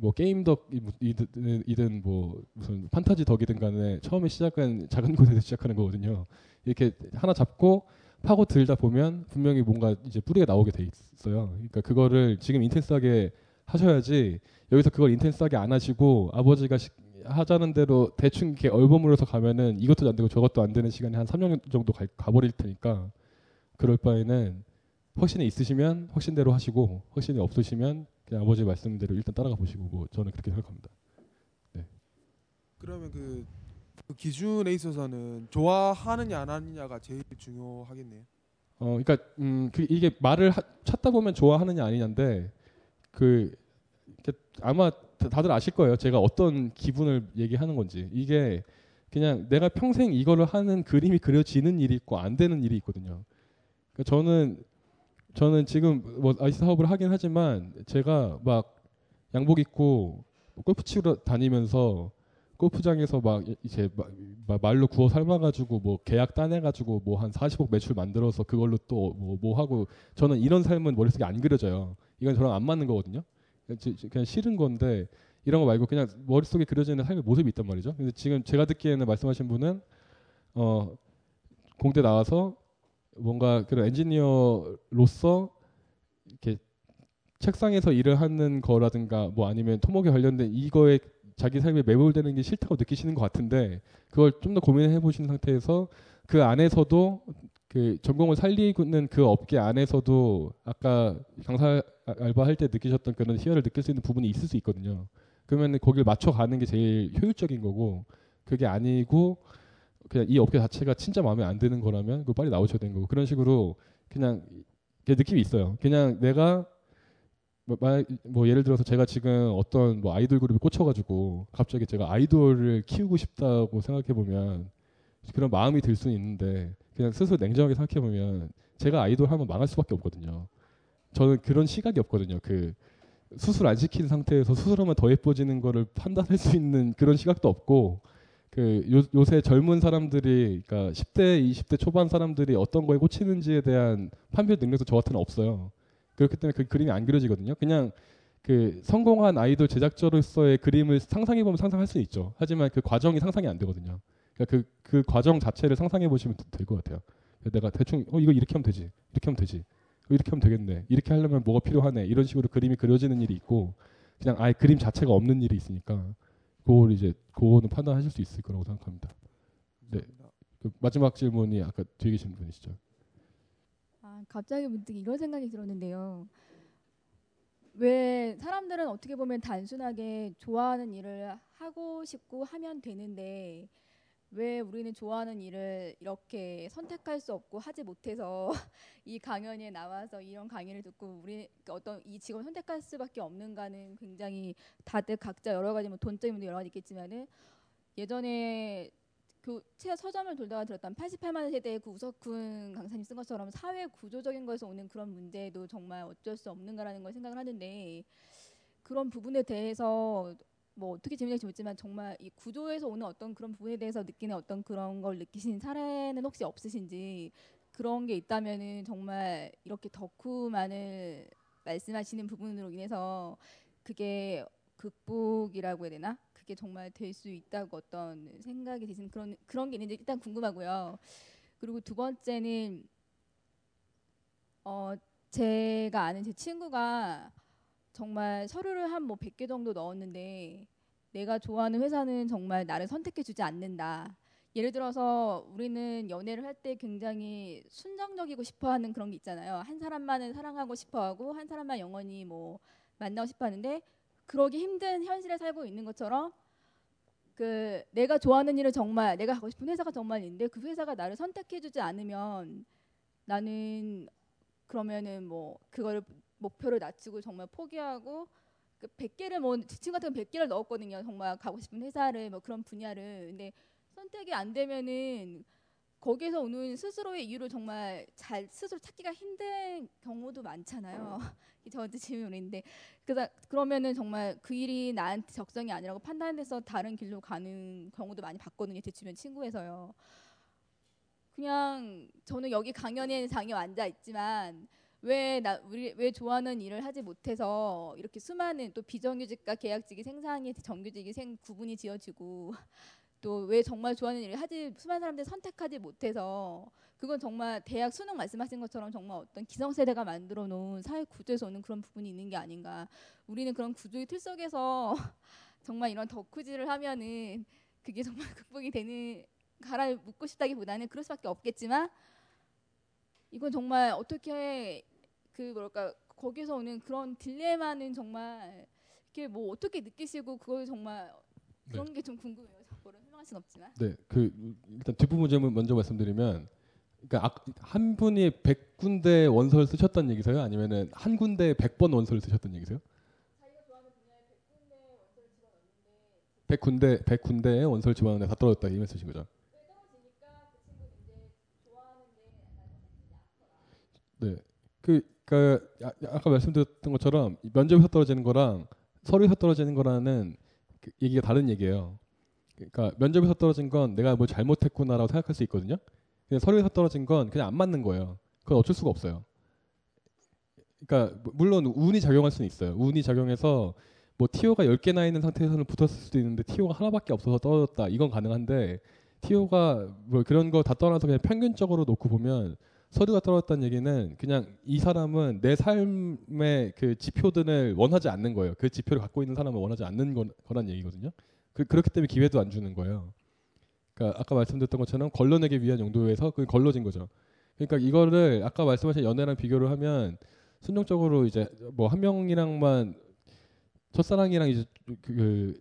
뭐 게임 덕이든 뭐 무슨 판타지 덕이든 간에 처음에 시작은 작은 곳에서 시작하는 거거든요. 이렇게 하나 잡고 파고 들다 보면 분명히 뭔가 이제 뿌리가 나오게 돼 있어요. 그러니까 그거를 지금 인텐스하게 하셔야지 여기서 그걸 인텐스하게 안 하시고 아버지가 시, 하자는 대로 대충 이렇게 얼버무려서 가면은 이것도 안 되고 저것도 안 되는 시간이 한 3년 정도 가, 가버릴 테니까 그럴 바에는 확신이 있으시면 확신대로 하시고 확신이 없으시면 아버지 말씀대로 일단 따라가 보시고 뭐 저는 그렇게 생각합니다. 네. 그러면 그, 그 기준에 있어서는 좋아하느냐 안 하느냐가 제일 중요하겠네요. 어, 그러니까 음, 그 이게 말을 하, 찾다 보면 좋아하느냐 아니냐인데 그 아마 다들 아실 거예요. 제가 어떤 기분을 얘기하는 건지. 이게 그냥 내가 평생 이거를 하는 그림이 그려지는 일이 있고 안 되는 일이 있거든요. 그러니까 저는 저는 지금 뭐 아이스 사업을 하긴 하지만 제가 막 양복 입고 골프 치러 다니면서 골프장에서 막 이제 막 말로 구워 삶아가지고 뭐 계약 따내가지고 뭐 한 40억 매출 만들어서 그걸로 또 뭐뭐 뭐 하고 저는 이런 삶은 머릿속에 안 그려져요. 이건 저랑 안 맞는 거거든요. 그냥 싫은 건데 이런 거 말고 그냥 머릿속에 그려지는 삶의 모습이 있단 말이죠. 근데 지금 제가 듣기에는 말씀하신 분은 어 공대 나와서 뭔가 그런 엔지니어로서 이렇게 책상에서 일을 하는 거라든가 뭐 아니면 토목에 관련된 이거에 자기 삶에 매몰되는 게 싫다고 느끼시는 것 같은데 그걸 좀 더 고민해 보신 상태에서 그 안에서도 그 전공을 살리는 그 업계 안에서도 아까 강사 알바 할 때 느끼셨던 그런 희열을 느낄 수 있는 부분이 있을 수 있거든요. 그러면 거기를 맞춰 가는 게 제일 효율적인 거고 그게 아니고 그냥 이 업계 자체가 진짜 마음에 안 드는 거라면 그 빨리 나오셔야 되는 거고 그런 식으로 그냥 느낌이 있어요. 그냥 내가 뭐, 뭐, 예를 들어서 제가 지금 어떤 뭐 아이돌 그룹에 꽂혀가지고 갑자기 제가 아이돌을 키우고 싶다고 생각해 보면 그런 마음이 들 수는 있는데 그냥 스스로 냉정하게 생각해 보면 제가 아이돌 하면 망할 수밖에 없거든요. 저는 그런 시각이 없거든요. 그 수술 안 시킨 상태에서 수술하면 더 예뻐지는 거를 판단할 수 있는 그런 시각도 없고 그 요, 요새 젊은 사람들이 그러니까 10대, 20대 초반 사람들이 어떤 거에 꽂히는지에 대한 판별 능력도 저 같은 없어요. 그렇기 때문에 그 그림이 안 그려지거든요. 그냥 그 성공한 아이돌 제작자로서의 그림을 상상해 보면 상상할 수 있죠. 하지만 그 과정이 상상이 안 되거든요. 그러니까 그, 그 과정 자체를 상상해 보시면 될 것 같아요. 내가 대충 어 이거 이렇게 하면 되지, 이렇게 하면 되지, 어, 이렇게 하면 되겠네, 이렇게 하려면 뭐가 필요하네 이런 식으로 그림이 그려지는 일이 있고 그냥 아예 그림 자체가 없는 일이 있으니까 그걸 이제 그거는 판단하실 수 있을 거라고 생각합니다. 네. 그 마지막 질문이 아까 뒤에 계신 분이시죠. 아, 갑자기 문득 이런 생각이 들었는데요. 왜 사람들은 어떻게 보면 단순하게 좋아하는 일을 하고 싶고 하면 되는데 왜 우리는 좋아하는 일을 이렇게 선택할 수 없고 하지 못해서 이 강연에 나와서 이런 강의를 듣고 우리 어떤 이 직업을 선택할 수밖에 없는가는 굉장히 다들 각자 여러 가지 뭐 돈적인 여러 가지 있겠지만은 예전에 그 서점을 돌다가 들었던 88만 세대의 그 우석훈 강사님 쓴 것처럼 사회 구조적인 것에서 오는 그런 문제도 정말 어쩔 수 없는가라는 걸 생각을 하는데 그런 부분에 대해서 뭐 어떻게 재미있는지 모르지만 정말 이 구조에서 오는 어떤 그런 부분에 대해서 느끼는 어떤 그런 걸 느끼신 사례는 혹시 없으신지 그런 게 있다면은 정말 이렇게 덕후만을 말씀하시는 부분으로 인해서 그게 극복이라고 해야 되나? 그게 정말 될 수 있다고 어떤 생각이 드시는 그런 그런 게 있는지 일단 궁금하고요. 그리고 두 번째는 어 제가 아는 제 친구가 정말 서류를 한 뭐 100개 정도 넣었는데 내가 좋아하는 회사는 정말 나를 선택해 주지 않는다. 예를 들어서 우리는 연애를 할 때 굉장히 순정적이고 싶어 하는 그런 게 있잖아요. 한 사람만을 사랑하고 싶어 하고 한 사람만 영원히 뭐 만나고 싶어 하는데 그러기 힘든 현실에 살고 있는 것처럼 그 내가 좋아하는 일을 정말 내가 가고 싶은 회사가 정말 있는데 그 회사가 나를 선택해 주지 않으면 나는 그러면은 뭐 그거를 목표를 낮추고 정말 포기하고 그 100개를 뭐 지침 같은 건 100개를 넣었거든요. 정말 가고 싶은 회사를 뭐 그런 분야를. 근데 선택이 안 되면은 거기에서 오는 스스로의 이유를 정말 잘 스스로 찾기가 힘든 경우도 많잖아요. 저한테 질문인데 그래서 그러면은 정말 그 일이 나한테 적성이 아니라고 판단해서 다른 길로 가는 경우도 많이 봤거든요. 제 주변 친구에서요. 그냥 저는 여기 강연에 장에 앉아 있지만 왜 나 우리 왜 좋아하는 일을 하지 못해서 이렇게 수많은 또 비정규직과 계약직이 생산이 정규직이 생 구분이 지어지고 또 왜 정말 좋아하는 일을 하지 수많은 사람들이 선택하지 못해서 그건 정말 대학 수능 말씀하신 것처럼 정말 어떤 기성세대가 만들어 놓은 사회 구조에서 오는 그런 부분이 있는 게 아닌가. 우리는 그런 구조의 틀 속에서 정말 이런 덕후질을 하면은 그게 정말 극복이 되는 가라 묻고 싶다기보다는 그럴 수밖에 없겠지만 이건 정말 어떻게 그 뭐랄까 거기서 오는 그런 딜레마는 정말 이렇게 뭐 어떻게 느끼시고 그걸 정말 그런 게좀 궁금해요. 저거를 설명할 순 없지만. 네, 그 일단 뒷부분 좀 먼저 말씀드리면, 그러니까 악- 한 분이 100군데 원서를 쓰셨다는 얘기세요? 아니면은 한 군데 100번 원서를 쓰셨다는 얘기세요? 100군데 100군데에 원서를 집어넣는데 다 떨어졌다 이 말씀이신 거죠? 네. 그, 그 아- 아까 말씀드렸던 것처럼 이 면접에서 떨어지는 거랑 서류에서 떨어지는 거라는 그 얘기가 다른 얘기예요. 그러니까 면접에서 떨어진 건 내가 뭘 잘못했구나라고 생각할 수 있거든요. 근데 서류에서 떨어진 건 그냥 안 맞는 거예요. 그건 어쩔 수가 없어요. 그러니까 뭐- 물론 운이 작용할 수는 있어요. 운이 작용해서 뭐 티오가 10개나 있는 상태에서는 붙었을 수도 있는데 티오가 하나밖에 없어서 떨어졌다. 이건 가능한데 티오가 뭐 그런 거 다 떠나서 그냥 평균적으로 놓고 보면 서류가 떨어졌다는 얘기는 그냥 이 사람은 내 삶의 그 지표들을 원하지 않는 거예요. 그 지표를 갖고 있는 사람을 원하지 않는 거, 거란 얘기거든요. 그, 그렇기 때문에 기회도 안 주는 거예요. 그러니까 아까 말씀드렸던 것처럼 걸러내기 위한 용도에서 그 걸러진 거죠. 그러니까 이거를 아까 말씀하신 연애랑 비교를 하면 순종적으로 이제 뭐 한 명이랑만 첫사랑이랑 이제 그,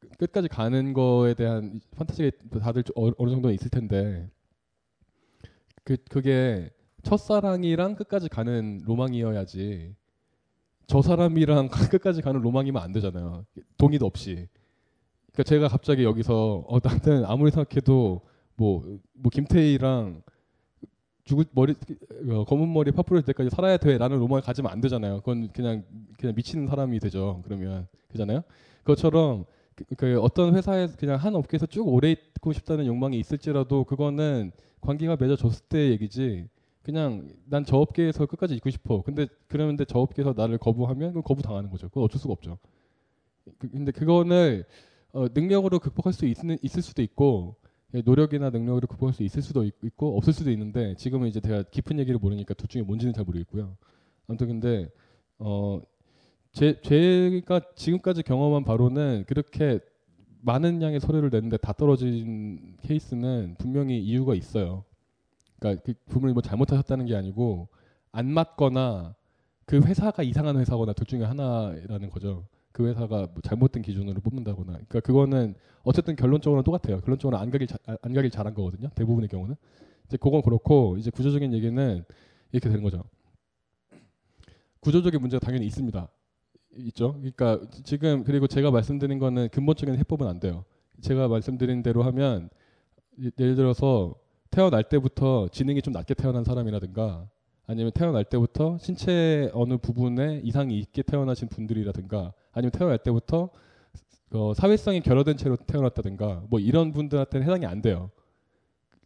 그 끝까지 가는 거에 대한 판타지가 다들 좀 어- 어느 정도는 있을 텐데 그 그게 첫사랑이랑 끝까지 가는 로망이어야지 저 사람이랑 끝까지 가는 로망이면 안 되잖아요. 동의도 없이. 그러니까 제가 갑자기 여기서 어 나는 아무리 생각해도 뭐뭐 김태희랑 죽을 머리 어, 검은 머리 파프릴 때까지 살아야 돼라는 로망을 가지면 안 되잖아요. 그건 그냥 그냥 미치는 사람이 되죠. 그러면 그잖아요. 그것처럼 그, 그 어떤 회사에 그냥 한 업계에서 쭉 오래 있고 싶다는 욕망이 있을지라도 그거는 관계가 맺어졌을 때 얘기지. 그냥 난 저 업계에서 끝까지 있고 싶어. 근데 그러는데 저 업계에서 나를 거부하면 그건 거부 당하는 거죠. 그건 어쩔 수가 없죠. 그- 근데 그거를 어, 능력으로 극복할 수 있는, 있을 수도 있고 예, 노력이나 능력으로 극복할 수 있을 수도 있, 고 없을 수도 있는데 지금은 이제 제가 깊은 얘기를 모르니까 둘 중에 뭔지는 잘 모르겠고요. 아무튼 근데 어 제, 제가 지금까지 경험한 바로는 그렇게 많은 양의 서류를 냈는데 다 떨어진 케이스는 분명히 이유가 있어요. 그러니까 그 부분을 뭐 잘못하셨다는 게 아니고 안 맞거나 그 회사가 이상한 회사거나 둘 중에 하나라는 거죠. 그 회사가 뭐 잘못된 기준으로 뽑는다거나. 그러니까 그거는 어쨌든 결론적으로는 똑같아요. 결론적으로 안 가길 자- 안 가길 잘한 거거든요. 대부분의 경우는. 이제 그건 그렇고 이제 구조적인 얘기는 이렇게 되는 거죠. 구조적인 문제가 당연히 있습니다. 있죠. 그러니까 지금 그리고 제가 말씀드린 거는 근본적인 해법은 안 돼요. 제가 말씀드린 대로 하면 예- 예를 들어서 태어날 때부터 지능이 좀 낮게 태어난 사람이라든가 아니면 태어날 때부터 신체 어느 부분에 이상이 있게 태어나신 분들이라든가 아니면 태어날 때부터 어, 사회성이 결여된 채로 태어났다든가 뭐 이런 분들한테는 해당이 안 돼요.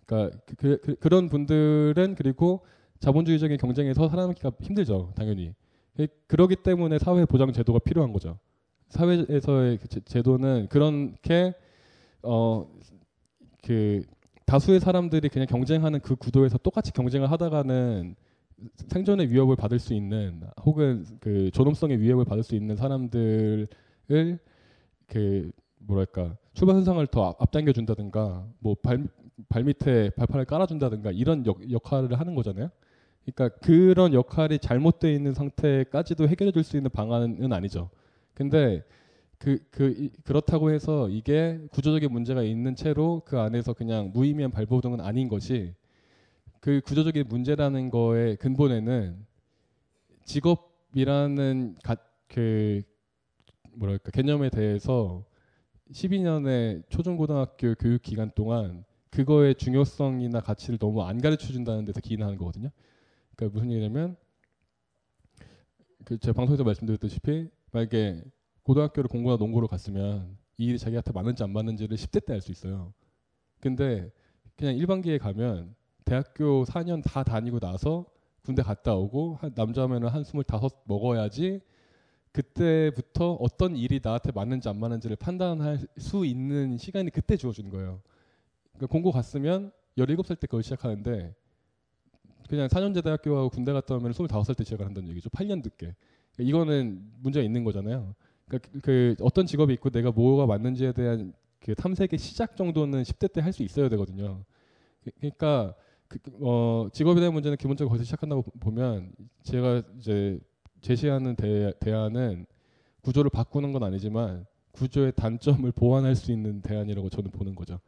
그러니까 그, 그, 그 런 분들은 그리고 자본주의적인 경쟁에서 살아남기가 힘들죠, 당연히. 그러기 때문에 사회 보장 제도가 필요한 거죠. 사회에서의 그 제도는 그렇게 어 그 다수의 사람들이 그냥 경쟁하는 그 구도에서 똑같이 경쟁을 하다가는 생존의 위협을 받을 수 있는 혹은 그 존엄성의 위협을 받을 수 있는 사람들을 그 뭐랄까 출발 선상을 더 앞당겨 준다든가 뭐 발 발 밑에 발판을 깔아준다든가 이런 역, 역할을 하는 거잖아요. 그러니까 그런 역할이 잘못되어 있는 상태까지도 해결해 줄 수 있는 방안은 아니죠. 근데 그, 그, 그렇다고 해서 이게 구조적인 문제가 있는 채로 그 안에서 그냥 무의미한 발버둥은 아닌 것이 그 구조적인 문제라는 거의 근본에는 직업이라는 가, 그 뭐랄까 개념에 대해서 12년의 초중고등학교 교육 기간 동안 그거의 중요성이나 가치를 너무 안 가르쳐 준다는 데서 기인하는 거거든요. 그러니까 무슨 얘기냐면 그 제가 방송에서 말씀드렸다시피 만약에 고등학교를 공부나 농구로 갔으면 이 일이 자기한테 맞는지 안 맞는지를 10대 때 알 수 있어요. 근데 그냥 일반기에 가면 대학교 4년 다 다니고 나서 군대 갔다 오고 한 남자면은 한 25 먹어야지 그때부터 어떤 일이 나한테 맞는지 안 맞는지를 판단할 수 있는 시간이 그때 주어지는 거예요. 그러니까 공고 갔으면 17살 때 그걸 시작하는데 그냥 4년제 대학교하고 군대 갔다 오면 25살 때 시작을 한다는 얘기죠. 8년 늦게. 그러니까 이거는 문제가 있는 거잖아요. 그러니까 그 어떤 직업이 있고 내가 뭐가 맞는지에 대한 그 탐색의 시작 정도는 10대 때 할 수 있어야 되거든요. 그, 그러니까 그, 어, 직업에 대한 문제는 기본적으로 거기서 시작한다고 보면 제가 이제 제시하는 대, 대안은 구조를 바꾸는 건 아니지만 구조의 단점을 보완할 수 있는 대안이라고 저는 보는 거죠.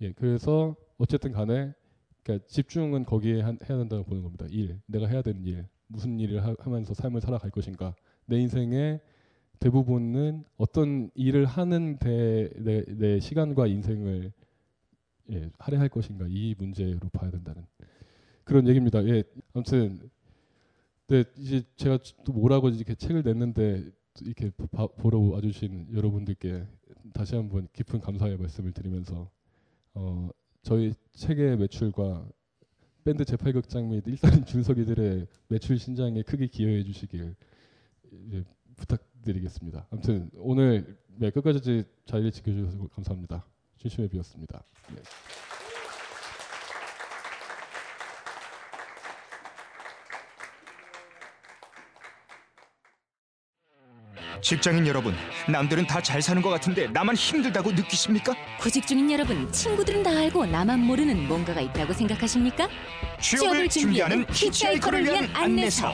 예, 그래서 어쨌든 간에 그러니까 집중은 거기에 한, 해야 된다고 보는 겁니다. 일, 내가 해야 되는 일, 무슨 일을 하, 면서 삶을 살아갈 것인가. 내 인생의 대부분은 어떤 일을 하는 데, 내, 내 시간과 인생을 예, 할애할 것인가 이 문제로 봐야 된다는 그런 얘기입니다. 예, 아무튼 네 이제 제가 또 뭐라고 이렇게 책을 냈는데 이렇게 바, 보러 와주신 여러분들께 다시 한번 깊은 감사의 말씀을 드리면서 어, 저희 책의 매출과 밴드 재팔극장 및 일산인 준석이들의 매출 신장에 크게 기여해 주시길 예, 부탁드리겠습니다. 아무튼 오늘 네, 끝까지 자리를 지켜주셔서 감사합니다. 진심의 비였습니다. 네. 직장인 여러분, 남들은 다 잘 사는 것 같은데 나만 힘들다고 느끼십니까? 구직 중인 여러분, 친구들은 다 알고 나만 모르는 뭔가가 있다고 생각하십니까? 취업을 준비하는 히치하이커를 위한 안내서.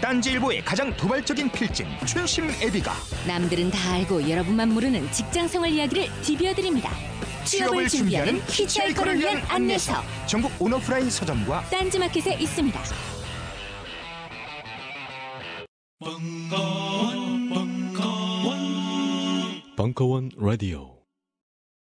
딴지일보의 가장 도발적인 필진 춘심 애비가 남들은 다 알고 여러분만 모르는 직장생활 이야기를 디벼드립니다. 취업을 준비하는 히치하이커를 위한 안내서 전국 온오프라인 서점과 딴지마켓에 있습니다. 벙커 Bunkawan Radio.